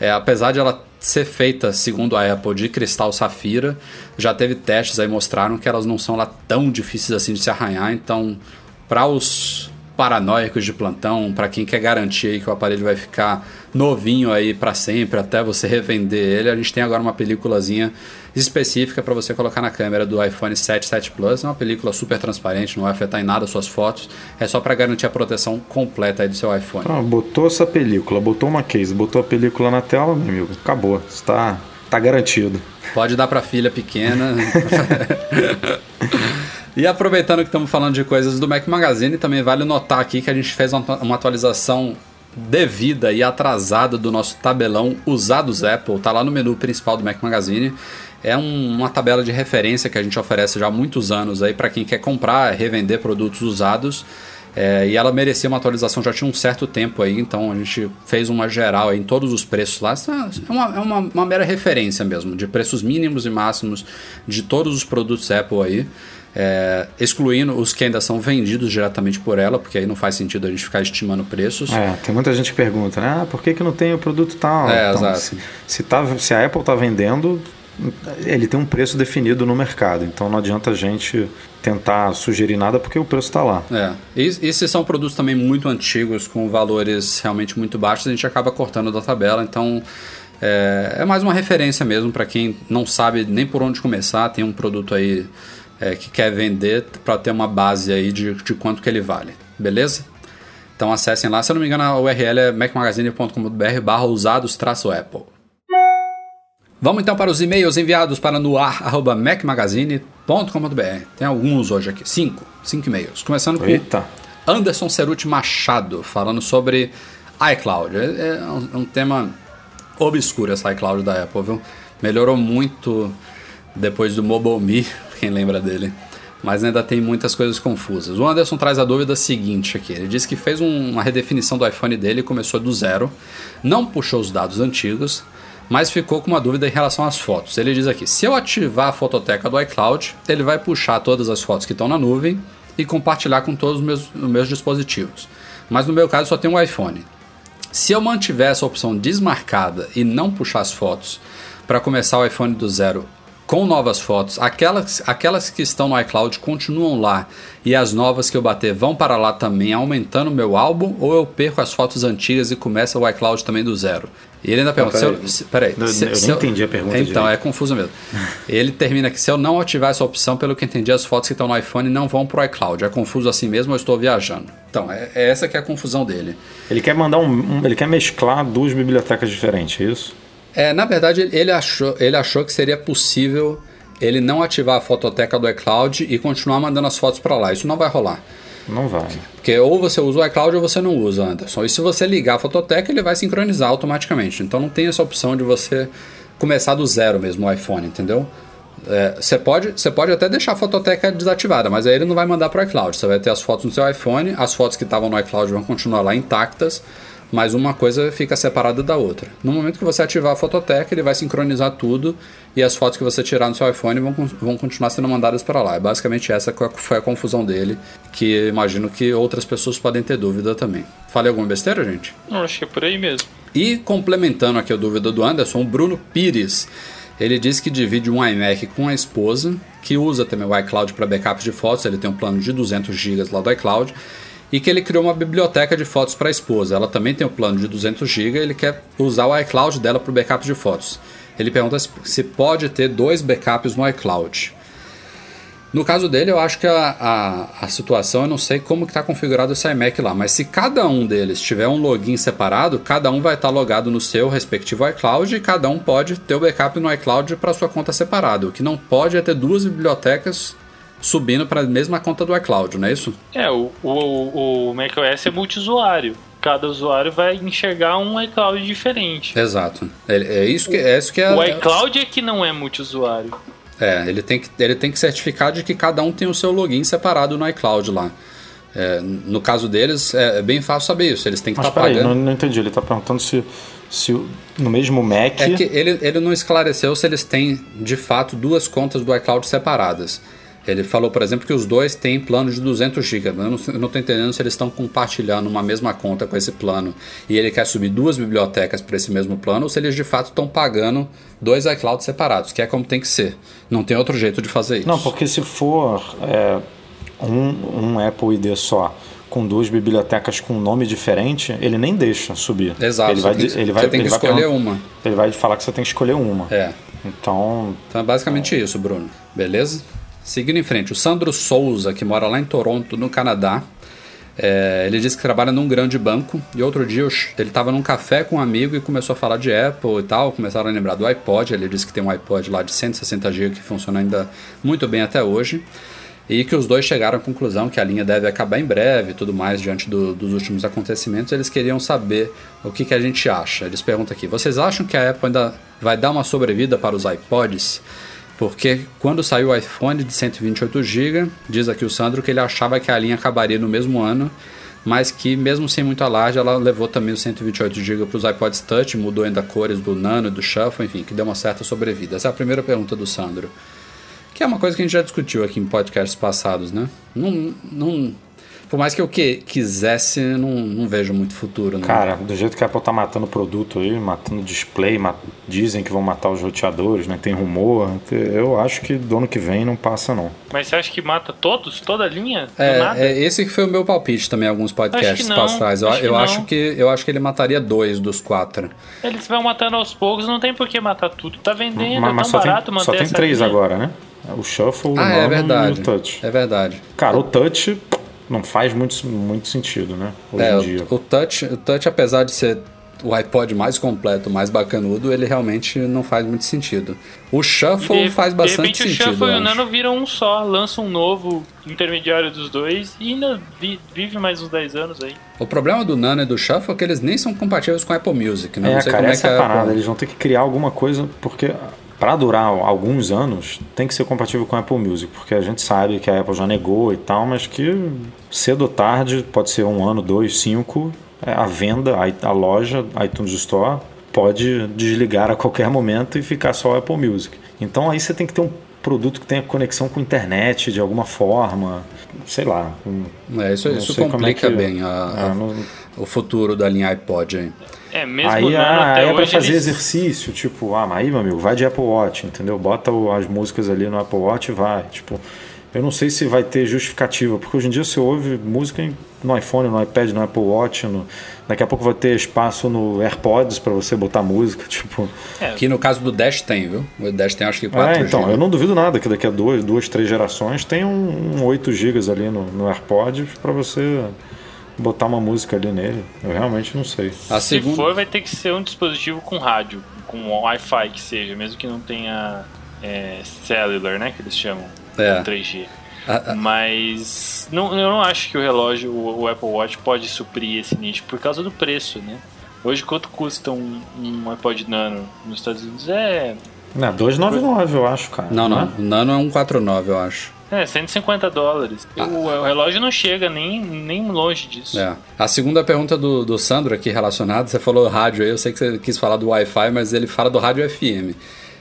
é, apesar de ela ser feita, segundo a Apple, de cristal safira, já teve testes aí mostraram que elas não são lá tão difíceis assim de se arranhar, então para os paranoicos de plantão, para quem quer garantir aí que o aparelho vai ficar novinho aí para sempre, até você revender ele, a gente tem agora uma películazinha específica para você colocar na câmera do iPhone 7 7 Plus. É uma película super transparente, não vai afetar em nada as suas fotos. É só para garantir a proteção completa aí do seu iPhone. Ah, botou essa película, botou uma case, botou a película na tela, meu amigo, acabou. Está tá garantido. Pode dar para filha pequena. E aproveitando que estamos falando de coisas do Mac Magazine, também vale notar aqui que a gente fez uma atualização devida e atrasada do nosso tabelão Usados Apple. Tá lá no menu principal do Mac Magazine. É um, uma tabela de referência que a gente oferece já há muitos anos aí para quem quer comprar, revender produtos usados. É, e ela merecia uma atualização já tinha um certo tempo aí, então a gente fez uma geral em todos os preços lá. É uma, é uma, uma mera referência mesmo, de preços mínimos e máximos de todos os produtos Apple aí é, excluindo os que ainda são vendidos diretamente por ela, porque aí não faz sentido a gente ficar estimando preços. É, tem muita gente que pergunta, né? Ah, por que, que não tem o produto tal? É, então, exato. Se, se, tá, se a Apple está vendendo, ele tem um preço definido no mercado, então não adianta a gente tentar sugerir nada porque o preço está lá. É. E, se são produtos também muito antigos, com valores realmente muito baixos, a gente acaba cortando da tabela, então é, é mais uma referência mesmo para quem não sabe nem por onde começar, tem um produto aí é, que quer vender para ter uma base aí de, de quanto que ele vale, beleza? Então acessem lá, se eu não me engano a URL é macmagazine.com.br barra usados traço Apple. Vamos então para os e-mails enviados para noar.macmagazine.com.br. Tem alguns hoje aqui, cinco, cinco e-mails. Começando Eita. com Anderson Ceruti Machado, falando sobre iCloud. É, é um, é um tema obscuro essa iCloud da Apple, viu? Melhorou muito depois do Mobile Me, quem lembra dele. Mas ainda tem muitas coisas confusas. O Anderson traz a dúvida seguinte aqui. Ele disse que fez um, uma redefinição do iPhone dele começou do zero. Não puxou os dados antigos, mas ficou com uma dúvida em relação às fotos. Ele diz aqui: se eu ativar a fototeca do iCloud, ele vai puxar todas as fotos que estão na nuvem e compartilhar com todos os meus, meus dispositivos. Mas no meu caso só tem um iPhone. Se eu mantiver essa opção desmarcada e não puxar as fotos para começar o iPhone do zero com novas fotos. Aquelas, aquelas que estão no iCloud continuam lá e as novas que eu bater vão para lá também, aumentando o meu álbum, ou eu perco as fotos antigas e começa o iCloud também do zero? E ele ainda pergunta: peraí, se eu, peraí, eu, se, eu se entendi a pergunta. Então, direito. é confuso mesmo. ele termina aqui: se eu não ativar essa opção, pelo que entendi, as fotos que estão no iPhone não vão para o iCloud. É confuso assim mesmo, eu estou viajando. Então, é, é, essa que é a confusão dele. Ele quer mandar um, um ele quer mesclar duas bibliotecas diferentes, é isso? É, na verdade, ele achou, ele achou que seria possível ele não ativar a fototeca do iCloud e continuar mandando as fotos para lá. Isso não vai rolar. Não vai. Porque ou você usa o iCloud ou você não usa, Anderson. E se você ligar a fototeca, ele vai sincronizar automaticamente. Então não tem essa opção de você começar do zero mesmo o iPhone, entendeu? É, você, pode, você pode até deixar a fototeca desativada, mas aí ele não vai mandar para o iCloud. Você vai ter as fotos no seu iPhone, as fotos que estavam no iCloud vão continuar lá intactas mas uma coisa fica separada da outra. No momento que você ativar a fototeca, ele vai sincronizar tudo e as fotos que você tirar no seu iPhone vão, vão continuar sendo mandadas para lá. É basicamente essa foi a confusão dele, que imagino que outras pessoas podem ter dúvida também. Falei alguma besteira, gente? Não, acho que é por aí mesmo. E complementando aqui a dúvida do Anderson, o Bruno Pires. Ele diz que divide um iMac com a esposa, que usa também o iCloud para backups de fotos. Ele tem um plano de 200 GB lá do iCloud e que ele criou uma biblioteca de fotos para a esposa. Ela também tem um plano de 200 GB ele quer usar o iCloud dela para o backup de fotos. Ele pergunta se pode ter dois backups no iCloud. No caso dele, eu acho que a, a, a situação, eu não sei como está configurado esse iMac lá, mas se cada um deles tiver um login separado, cada um vai estar tá logado no seu respectivo iCloud e cada um pode ter o backup no iCloud para sua conta separado. O que não pode é ter duas bibliotecas subindo para a mesma conta do iCloud, não é isso? É, o, o, o macOS é multiusuário. Cada usuário vai enxergar um iCloud diferente. Exato. É, é isso que é isso que é. O iCloud é que não é multiusuário. É, ele tem que ele tem que certificar de que cada um tem o seu login separado no iCloud lá. É, no caso deles, é, é bem fácil saber isso. Eles têm que estar peraí, pagando. não, não entendi. Ele tá perguntando se, se o- no mesmo Mac. É que ele, ele não esclareceu se eles têm, de fato, duas contas do iCloud separadas. Ele falou, por exemplo, que os dois têm plano de 200 GB. Eu não, tô entendendo se eles estão compartilhando uma mesma conta com esse plano e ele quer subir duas bibliotecas para esse mesmo plano ou se eles de fato estão pagando dois iClouds separados, que é como tem que ser. Não tem outro jeito de fazer isso. Não, porque se for é, um, um Apple ID só com duas bibliotecas com nome diferente, ele nem deixa subir. Exato, Ele vai, que- ele vai, você tem que escolher uma. Ele vai falar que você tem que escolher uma. É. Então, Então é basicamente isso, Bruno. Beleza? Seguindo em frente, o Sandro Souza, que mora lá em Toronto, no Canadá, é, ele disse que trabalha num grande banco e outro dia ele estava num café com um amigo e começou a falar de Apple e tal, começaram a lembrar do iPod, ele disse que tem um iPod lá de 160 GB que funciona ainda muito bem até hoje e que os dois chegaram à conclusão que a linha deve acabar em breve e tudo mais diante do- dos últimos acontecimentos. Eles queriam saber o que, que a gente acha. Eles perguntam aqui: vocês acham que a Apple ainda vai dar uma sobrevida para os iPods? Porque quando saiu o iPhone de 128 GB, diz aqui o Sandro que ele achava que a linha acabaria no mesmo ano, mas que mesmo sem muito alarde, ela levou também os 128 GB para os iPods Touch, mudou ainda cores do Nano e do Shuffle, enfim, que deu uma certa sobrevida. Essa é a primeira pergunta do Sandro. Que é uma coisa que a gente já discutiu aqui em podcasts passados, né? Não, não, por mais que eu que, quisesse, não, não vejo muito futuro. Né? cara, do jeito que a Apple tá matando produto aí, matando display, ma- dizem que vão matar os roteadores, né? Tem rumor. Eu acho que do ano que vem não passa, não. Mas você acha que mata todos? Toda a linha? É, é, esse que foi o meu palpite também em alguns podcasts passados. Eu, acho que eu acho que eu acho que ele mataria dois dos quatro. Eles vão matando aos poucos, não tem por que matar tudo. Tá vendendo, mas é mas tão só, barato tem, manter só tem essa três linha. agora, né? O Shuffle, o Ah, é Nano verdade. e o Touch. É verdade. Cara, o Touch não faz muito, muito sentido, né? Hoje É, em o, dia. o touch, o touch, apesar de ser o iPod mais completo, mais bacanudo, ele realmente não faz muito sentido. O Shuffle De- faz bastante de repente sentido. o Shuffle e o. Nano viram um só, lança um novo intermediário dos dois e ainda vi- vive mais uns 10 anos aí. O problema do Nano e do Shuffle é que eles nem são compatíveis com a Apple Music, né? É, não sei cara, como é essa que é a parada. Apple- Eles vão ter que criar alguma coisa, porque para durar alguns anos tem que ser compatível com a Apple Music, porque a gente sabe que a Apple já negou e tal, mas que cedo ou tarde, pode ser um ano, dois, cinco, é, a venda, a, loja, a iTunes Store, pode desligar a qualquer momento e ficar só a Apple Music. Então aí você tem que ter um produto que tenha conexão com a internet de alguma forma, sei lá. um- É, isso, não isso sei como é complica que- bem a- a- não- o futuro da linha iPod aí. É, mesmo Aí, ah, até aí é pra hoje fazer eles- exercício, tipo, ah, mas aí, meu amigo, vai de Apple Watch, entendeu? Bota o- as músicas ali no Apple Watch e vai. Tipo, eu não sei se vai ter justificativa, porque hoje em dia você ouve música no iPhone, no iPad, no Apple Watch, no- daqui a pouco vai ter espaço no AirPods pra você botar música, tipo. Que no caso do Dash tem, viu? O Dash tem acho que 4 É, então, GB. eu não duvido nada que daqui a duas, duas três gerações tem um, um 8 GB ali no, no AirPods pra você botar uma música ali nele. Eu realmente não sei. A Se segunda... for, vai ter que ser um dispositivo com rádio, com Wi-Fi que seja, mesmo que não tenha é, cellular, né? Que eles chamam. É. 3G. A- a- Mas não, eu não acho que o relógio, o, o Apple Watch, pode suprir esse nicho por causa do preço, né? Hoje, quanto custa um, um iPod Nano nos Estados Unidos? É, Não, 299 eu acho, cara. Não, não. né? O Nano é um 49, eu acho. é 150 dólares. O, o relógio não chega nem, nem longe disso. É. A segunda pergunta do, do Sandro aqui relacionada, você falou rádio aí, eu sei que você quis falar do Wi-Fi, mas ele fala do rádio FM.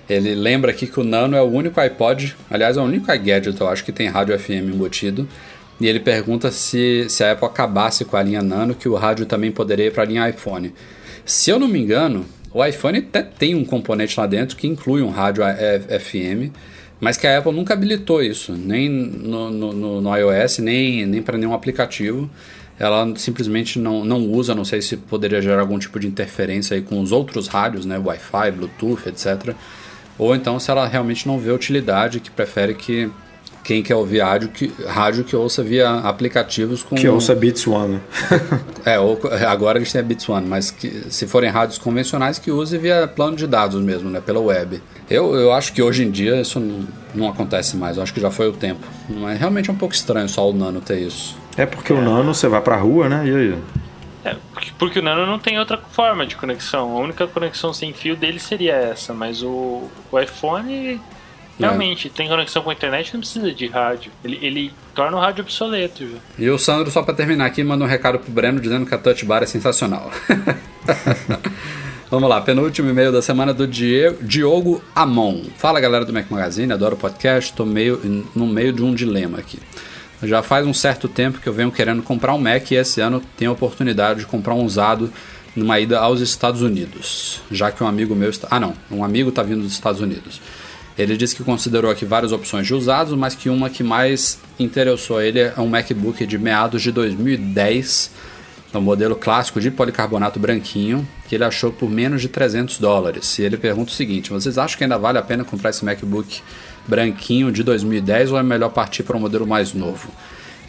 Ele lembra aqui que o Nano é o único iPod, aliás, é o único iGadget, eu acho, que tem rádio FM embutido. E ele pergunta se, se a Apple acabasse com a linha Nano, que o rádio também poderia ir para a linha iPhone. Se eu não me engano, o iPhone até tem um componente lá dentro que inclui um rádio FM, mas que a Apple nunca habilitou isso, nem no, no, no- no iOS, nem, nem para nenhum aplicativo. Ela simplesmente não, não usa, não sei se poderia gerar algum tipo de interferência aí com os outros rádios, né, Wi-Fi, Bluetooth, etc. Ou então se ela realmente não vê utilidade, que prefere que quem quer ouvir rádio que, rádio que ouça via aplicativos com Que ouça Beats One. é, ou, agora eles têm a Beats One, mas que, se forem rádios convencionais, que use via plano de dados mesmo, né? Pela web. Eu, eu acho que hoje em dia isso não, não acontece mais, eu acho que já foi o tempo. Mas realmente é um pouco estranho só o Nano ter isso. É porque o Nano você vai pra rua, né? E aí? É, porque, o Nano não tem outra forma de conexão. A única conexão sem fio dele seria essa, mas o, o iPhone Realmente, tem conexão com a internet, não precisa de rádio. Ele, ele torna o rádio obsoleto. Já. E o Sandro, só pra terminar aqui, manda um recado pro Breno dizendo que a Touch Bar é sensacional. Vamos lá, penúltimo e-mail da semana do Diogo Amon. Fala galera do Mac Magazine, adoro o podcast, tô meio, no meio de um dilema aqui. Já faz um certo tempo que eu venho querendo comprar um Mac e esse ano tenho a oportunidade de comprar um usado numa ida aos Estados Unidos, já que um amigo meu está. Ah, não, um amigo está vindo dos Estados Unidos. Ele disse que considerou aqui várias opções de usados, mas que uma que mais interessou a ele é um MacBook de meados de 2010, um modelo clássico de policarbonato branquinho, que ele achou por menos de 300 dólares. E ele pergunta o seguinte: vocês acham que ainda vale a pena comprar esse MacBook branquinho de 2010 ou é melhor partir para um modelo mais novo?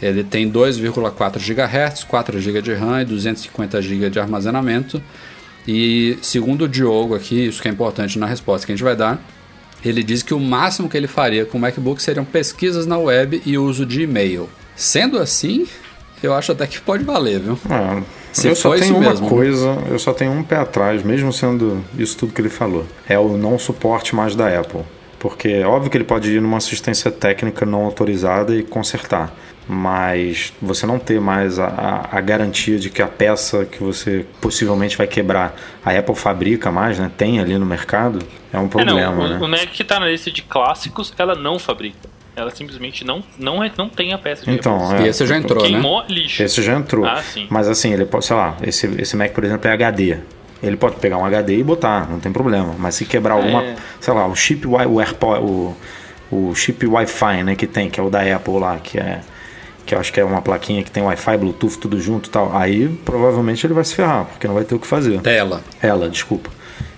Ele tem 2,4 GHz, 4 GB de RAM e 250 GB de armazenamento. E segundo o Diogo aqui, isso que é importante na resposta que a gente vai dar, ele diz que o máximo que ele faria com o MacBook seriam pesquisas na web e uso de e-mail. Sendo assim, eu acho até que pode valer, viu? É, Se eu só tenho uma mesmo, coisa, eu só tenho um pé atrás, mesmo sendo isso tudo que ele falou. É o não suporte mais da Apple. Porque é óbvio que ele pode ir numa assistência técnica não autorizada e consertar mas você não ter mais a, a, a, garantia de que a peça que você possivelmente vai quebrar a Apple fabrica mais, né? Tem ali no mercado, é um problema. É, não, o, né? o Mac que está na lista de clássicos, ela não fabrica. Ela simplesmente não, não, é, não tem a peça de Então, é, e esse já entrou, Queimou né? lixo. Esse já entrou. Ah, sim. Mas assim, ele pode, sei lá, esse, esse Mac, por exemplo, é HD. Ele pode pegar um HD e botar, não tem problema. Mas se quebrar é. alguma, sei lá, o chip o, o, o chip Wi-Fi, né, que tem, que é o da Apple lá, que é que eu acho que é uma plaquinha que tem Wi-Fi, Bluetooth, tudo junto e tal. Aí provavelmente ele vai se ferrar, porque não vai ter o que fazer. Tela. Ela, desculpa.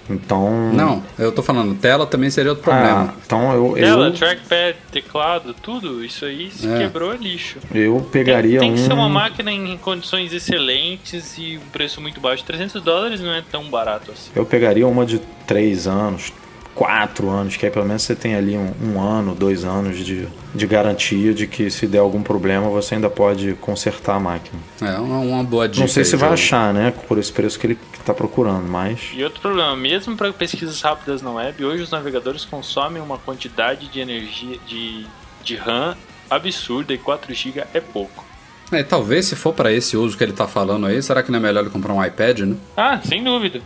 Então. Não, eu tô falando, tela também seria outro problema. Ah, então eu. Tela, eu... trackpad, teclado, tudo, isso aí se é. quebrou é lixo. Eu pegaria tem, tem um. Tem que ser uma máquina em condições excelentes e um preço muito baixo. 300 dólares não é tão barato assim. Eu pegaria uma de 3 anos, quatro anos, que aí pelo menos você tem ali um, um, ano, dois anos de, de garantia de que se der algum problema você ainda pode consertar a máquina. É uma, uma boa dica. Não sei se vai achar, né? Por esse preço que ele está procurando, mas. E outro problema, mesmo para pesquisas rápidas na web, hoje os navegadores consomem uma quantidade de energia de, de RAM absurda e 4 GB é pouco. É, talvez se for para esse uso que ele está falando aí, será que não é melhor ele comprar um iPad, né? Ah, sem dúvida.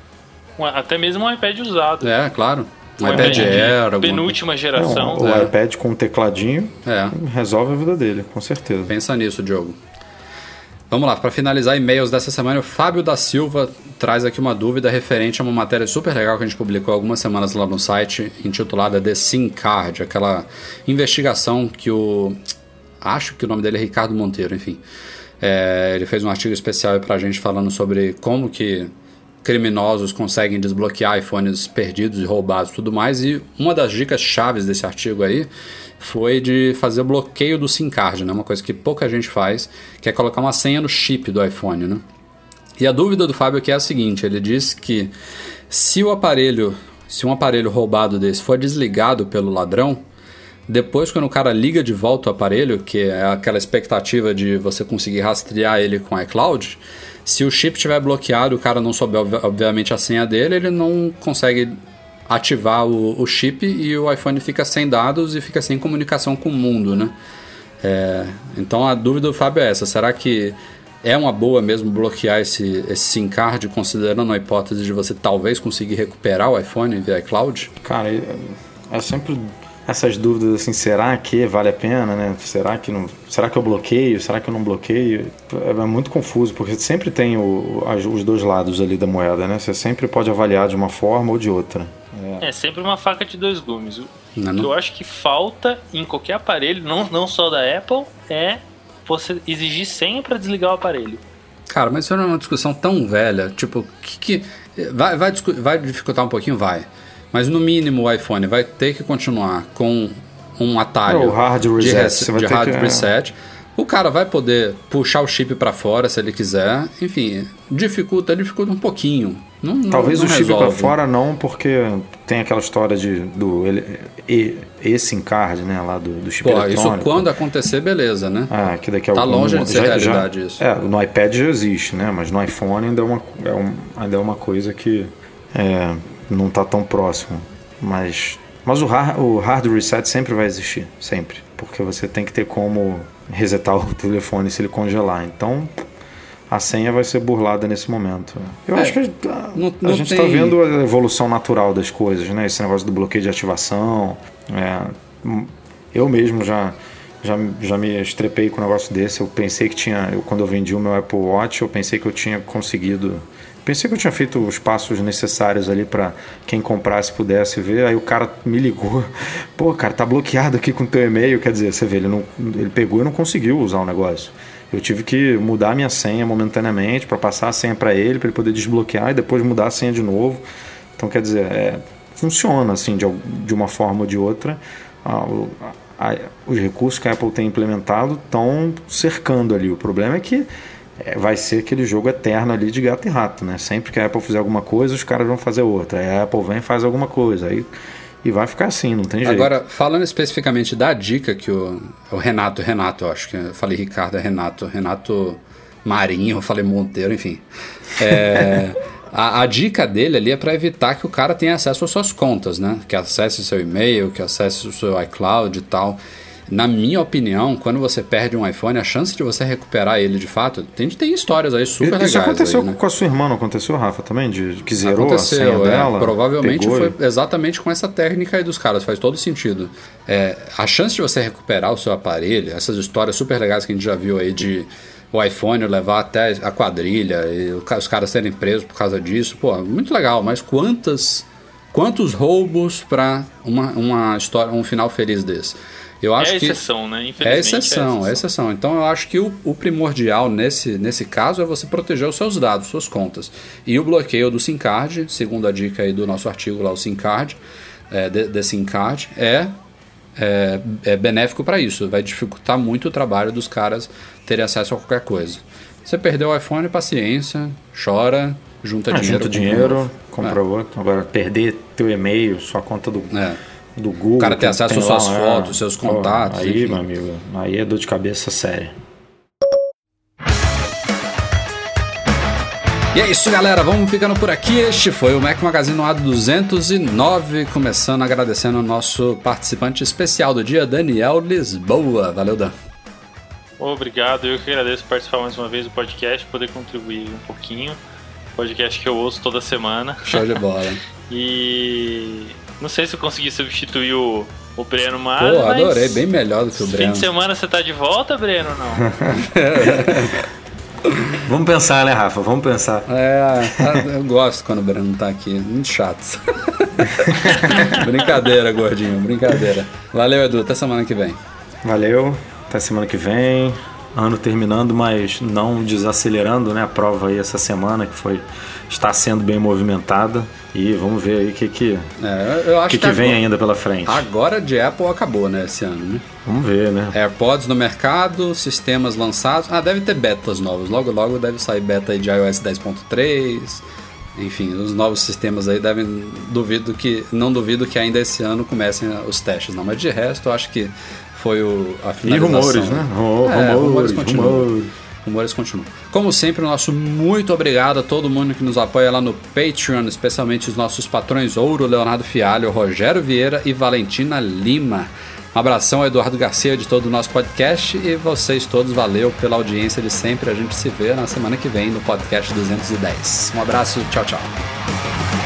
Até mesmo um iPad usado. É, claro. Um iPad Air. Penúltima geração. Não, o é. iPad com tecladinho é. resolve a vida dele, com certeza. Pensa nisso, Diogo. Vamos lá, para finalizar e-mails dessa semana, o Fábio da Silva traz aqui uma dúvida referente a uma matéria super legal que a gente publicou algumas semanas lá no site, intitulada The SIM Card, aquela investigação que o. Acho que o nome dele é Ricardo Monteiro, enfim. É, ele fez um artigo especial para a gente falando sobre como que criminosos conseguem desbloquear iPhones perdidos e roubados e tudo mais. E uma das dicas chaves desse artigo aí foi de fazer o bloqueio do SIM card, né? Uma coisa que pouca gente faz, que é colocar uma senha no chip do iPhone, né? E a dúvida do Fábio aqui é a seguinte, ele diz que se o aparelho, se um aparelho roubado desse for desligado pelo ladrão, depois quando o cara liga de volta o aparelho, que é aquela expectativa de você conseguir rastrear ele com iCloud, se o chip estiver bloqueado, o cara não souber, obviamente, a senha dele, ele não consegue ativar o, o, chip e o iPhone fica sem dados e fica sem comunicação com o mundo, né? É, então a dúvida do Fábio é essa: será que é uma boa mesmo bloquear esse, esse SIM card, considerando a hipótese de você talvez conseguir recuperar o iPhone via iCloud? Cara, é, é sempre essas dúvidas assim, será que vale a pena, né? Será que não, será que eu bloqueio? Será que eu não bloqueio? É, é muito confuso porque sempre tem o, os dois lados ali da moeda, né? Você sempre pode avaliar de uma forma ou de outra. É, é sempre uma faca de dois gumes. O não, não. que eu acho que falta em qualquer aparelho, não, não só da Apple, é você exigir senha para desligar o aparelho. Cara, mas isso é uma discussão tão velha, tipo, que, que vai, vai, vai dificultar um pouquinho, vai. Mas no mínimo o iPhone vai ter que continuar com um atalho é, o hard reset, de, de hard que, reset. O cara vai poder puxar o chip para fora se ele quiser. Enfim, dificulta, dificulta um pouquinho. Não, Talvez não, não o chip para fora não, porque tem aquela história de do e, esse card, né, lá do, do chip Pô, eletrônico. Isso quando acontecer, beleza, né? Ah, que daqui a tá algum, longe de ser já, realidade já, isso. É, no iPad já existe, né? Mas no iPhone ainda é uma, é um, ainda é uma coisa que é, não está tão próximo. Mas Mas o hard, o hard reset sempre vai existir, sempre. Porque você tem que ter como resetar o telefone se ele congelar. Então, a senha vai ser burlada nesse momento. Eu é, acho que a, não, não a gente está tem... vendo a evolução natural das coisas, né? Esse negócio do bloqueio de ativação. É, eu mesmo já, já, já me estrepei com um negócio desse. Eu pensei que tinha, eu, quando eu vendi o meu Apple Watch, eu pensei que eu tinha conseguido. Pensei que eu tinha feito os passos necessários ali para quem comprasse pudesse ver. Aí o cara me ligou. Pô, cara, tá bloqueado aqui com teu e-mail. Quer dizer, você vê, ele, não, ele pegou e não conseguiu usar o negócio. Eu tive que mudar a minha senha momentaneamente para passar a senha para ele, para ele poder desbloquear e depois mudar a senha de novo. Então, quer dizer, é, funciona assim de, de uma forma ou de outra. Os recursos que a Apple tem implementado estão cercando ali. O problema é que é, vai ser aquele jogo eterno ali de gato e rato, né? Sempre que a Apple fizer alguma coisa, os caras vão fazer outra. Aí a Apple vem e faz alguma coisa. Aí e vai ficar assim, não tem jeito. Agora, falando especificamente da dica que o, o Renato, Renato, acho que eu falei Ricardo, é Renato, Renato Marinho, eu falei Monteiro, enfim. É, a, a, dica dele ali é para evitar que o cara tenha acesso às suas contas, né? Que acesse seu e-mail, que acesse o seu iCloud e tal. Na minha opinião, quando você perde um iPhone, a chance de você recuperar ele de fato, tem, tem histórias aí super Isso legais. Isso aconteceu aí, né? com a sua irmã, não aconteceu, Rafa, também? De, que zerou aconteceu, a senha é, dela? Provavelmente foi e... exatamente com essa técnica aí dos caras, faz todo sentido. É, a chance de você recuperar o seu aparelho, essas histórias super legais que a gente já viu aí de o iPhone levar até a quadrilha e os caras serem presos por causa disso, pô, muito legal, mas quantas quantos roubos para uma, uma história, um final feliz desse? Eu acho é exceção, que né? É exceção, é exceção. Então eu acho que o, o, primordial nesse, nesse caso é você proteger os seus dados, suas contas. E o bloqueio do SIM card, segundo a dica aí do nosso artigo lá, o SIM card, é, de, de SIM card, é, é, é benéfico para isso. Vai dificultar muito o trabalho dos caras terem acesso a qualquer coisa. Você perdeu o iPhone, paciência, chora, junta ah, dinheiro. Junta dinheiro, compra outro. Agora, perder teu e-mail, sua conta do. É do Google. O cara ter acesso às suas lá, fotos, é. seus contatos. aí, enfim. meu amigo, aí é dor de cabeça séria. E é isso, galera. Vamos ficando por aqui. Este foi o Mac Magazine no A209. Começando agradecendo o nosso participante especial do dia, Daniel Lisboa. Valeu, Dan. Obrigado. Eu que agradeço participar mais uma vez do podcast, poder contribuir um pouquinho. Podcast que eu ouço toda semana. Show de bola. e não sei se eu consegui substituir o, o Breno mas. Pô, adorei, bem melhor do que o Breno. Fim de semana você tá de volta, Breno, ou não? Vamos pensar, né, Rafa? Vamos pensar. É, eu gosto quando o Breno tá aqui. Muito chato. brincadeira, gordinho, brincadeira. Valeu, Edu. Até semana que vem. Valeu. Até semana que vem. Ano terminando, mas não desacelerando, né? A prova aí essa semana que foi está sendo bem movimentada. E vamos ver aí o que, que, é, eu acho que, que, vem agora, ainda pela frente. Agora de Apple acabou, né, esse ano, né? Vamos ver, né? AirPods no mercado, sistemas lançados. Ah, deve ter betas novos. Logo, logo deve sair beta de iOS 10.3. Enfim, os novos sistemas aí devem. Duvido que. Não duvido que ainda esse ano comecem os testes, não. Mas de resto, eu acho que foi o, a finalização. E rumores, né? Oh, é, rumores, rumores continuam. Rumores rumores continuam. Como sempre, o nosso muito obrigado a todo mundo que nos apoia lá no Patreon, especialmente os nossos patrões Ouro, Leonardo Fialho, Rogério Vieira e Valentina Lima. Um abração ao Eduardo Garcia de todo o nosso podcast e vocês todos, valeu pela audiência de sempre. A gente se vê na semana que vem no podcast 210. Um abraço, tchau, tchau.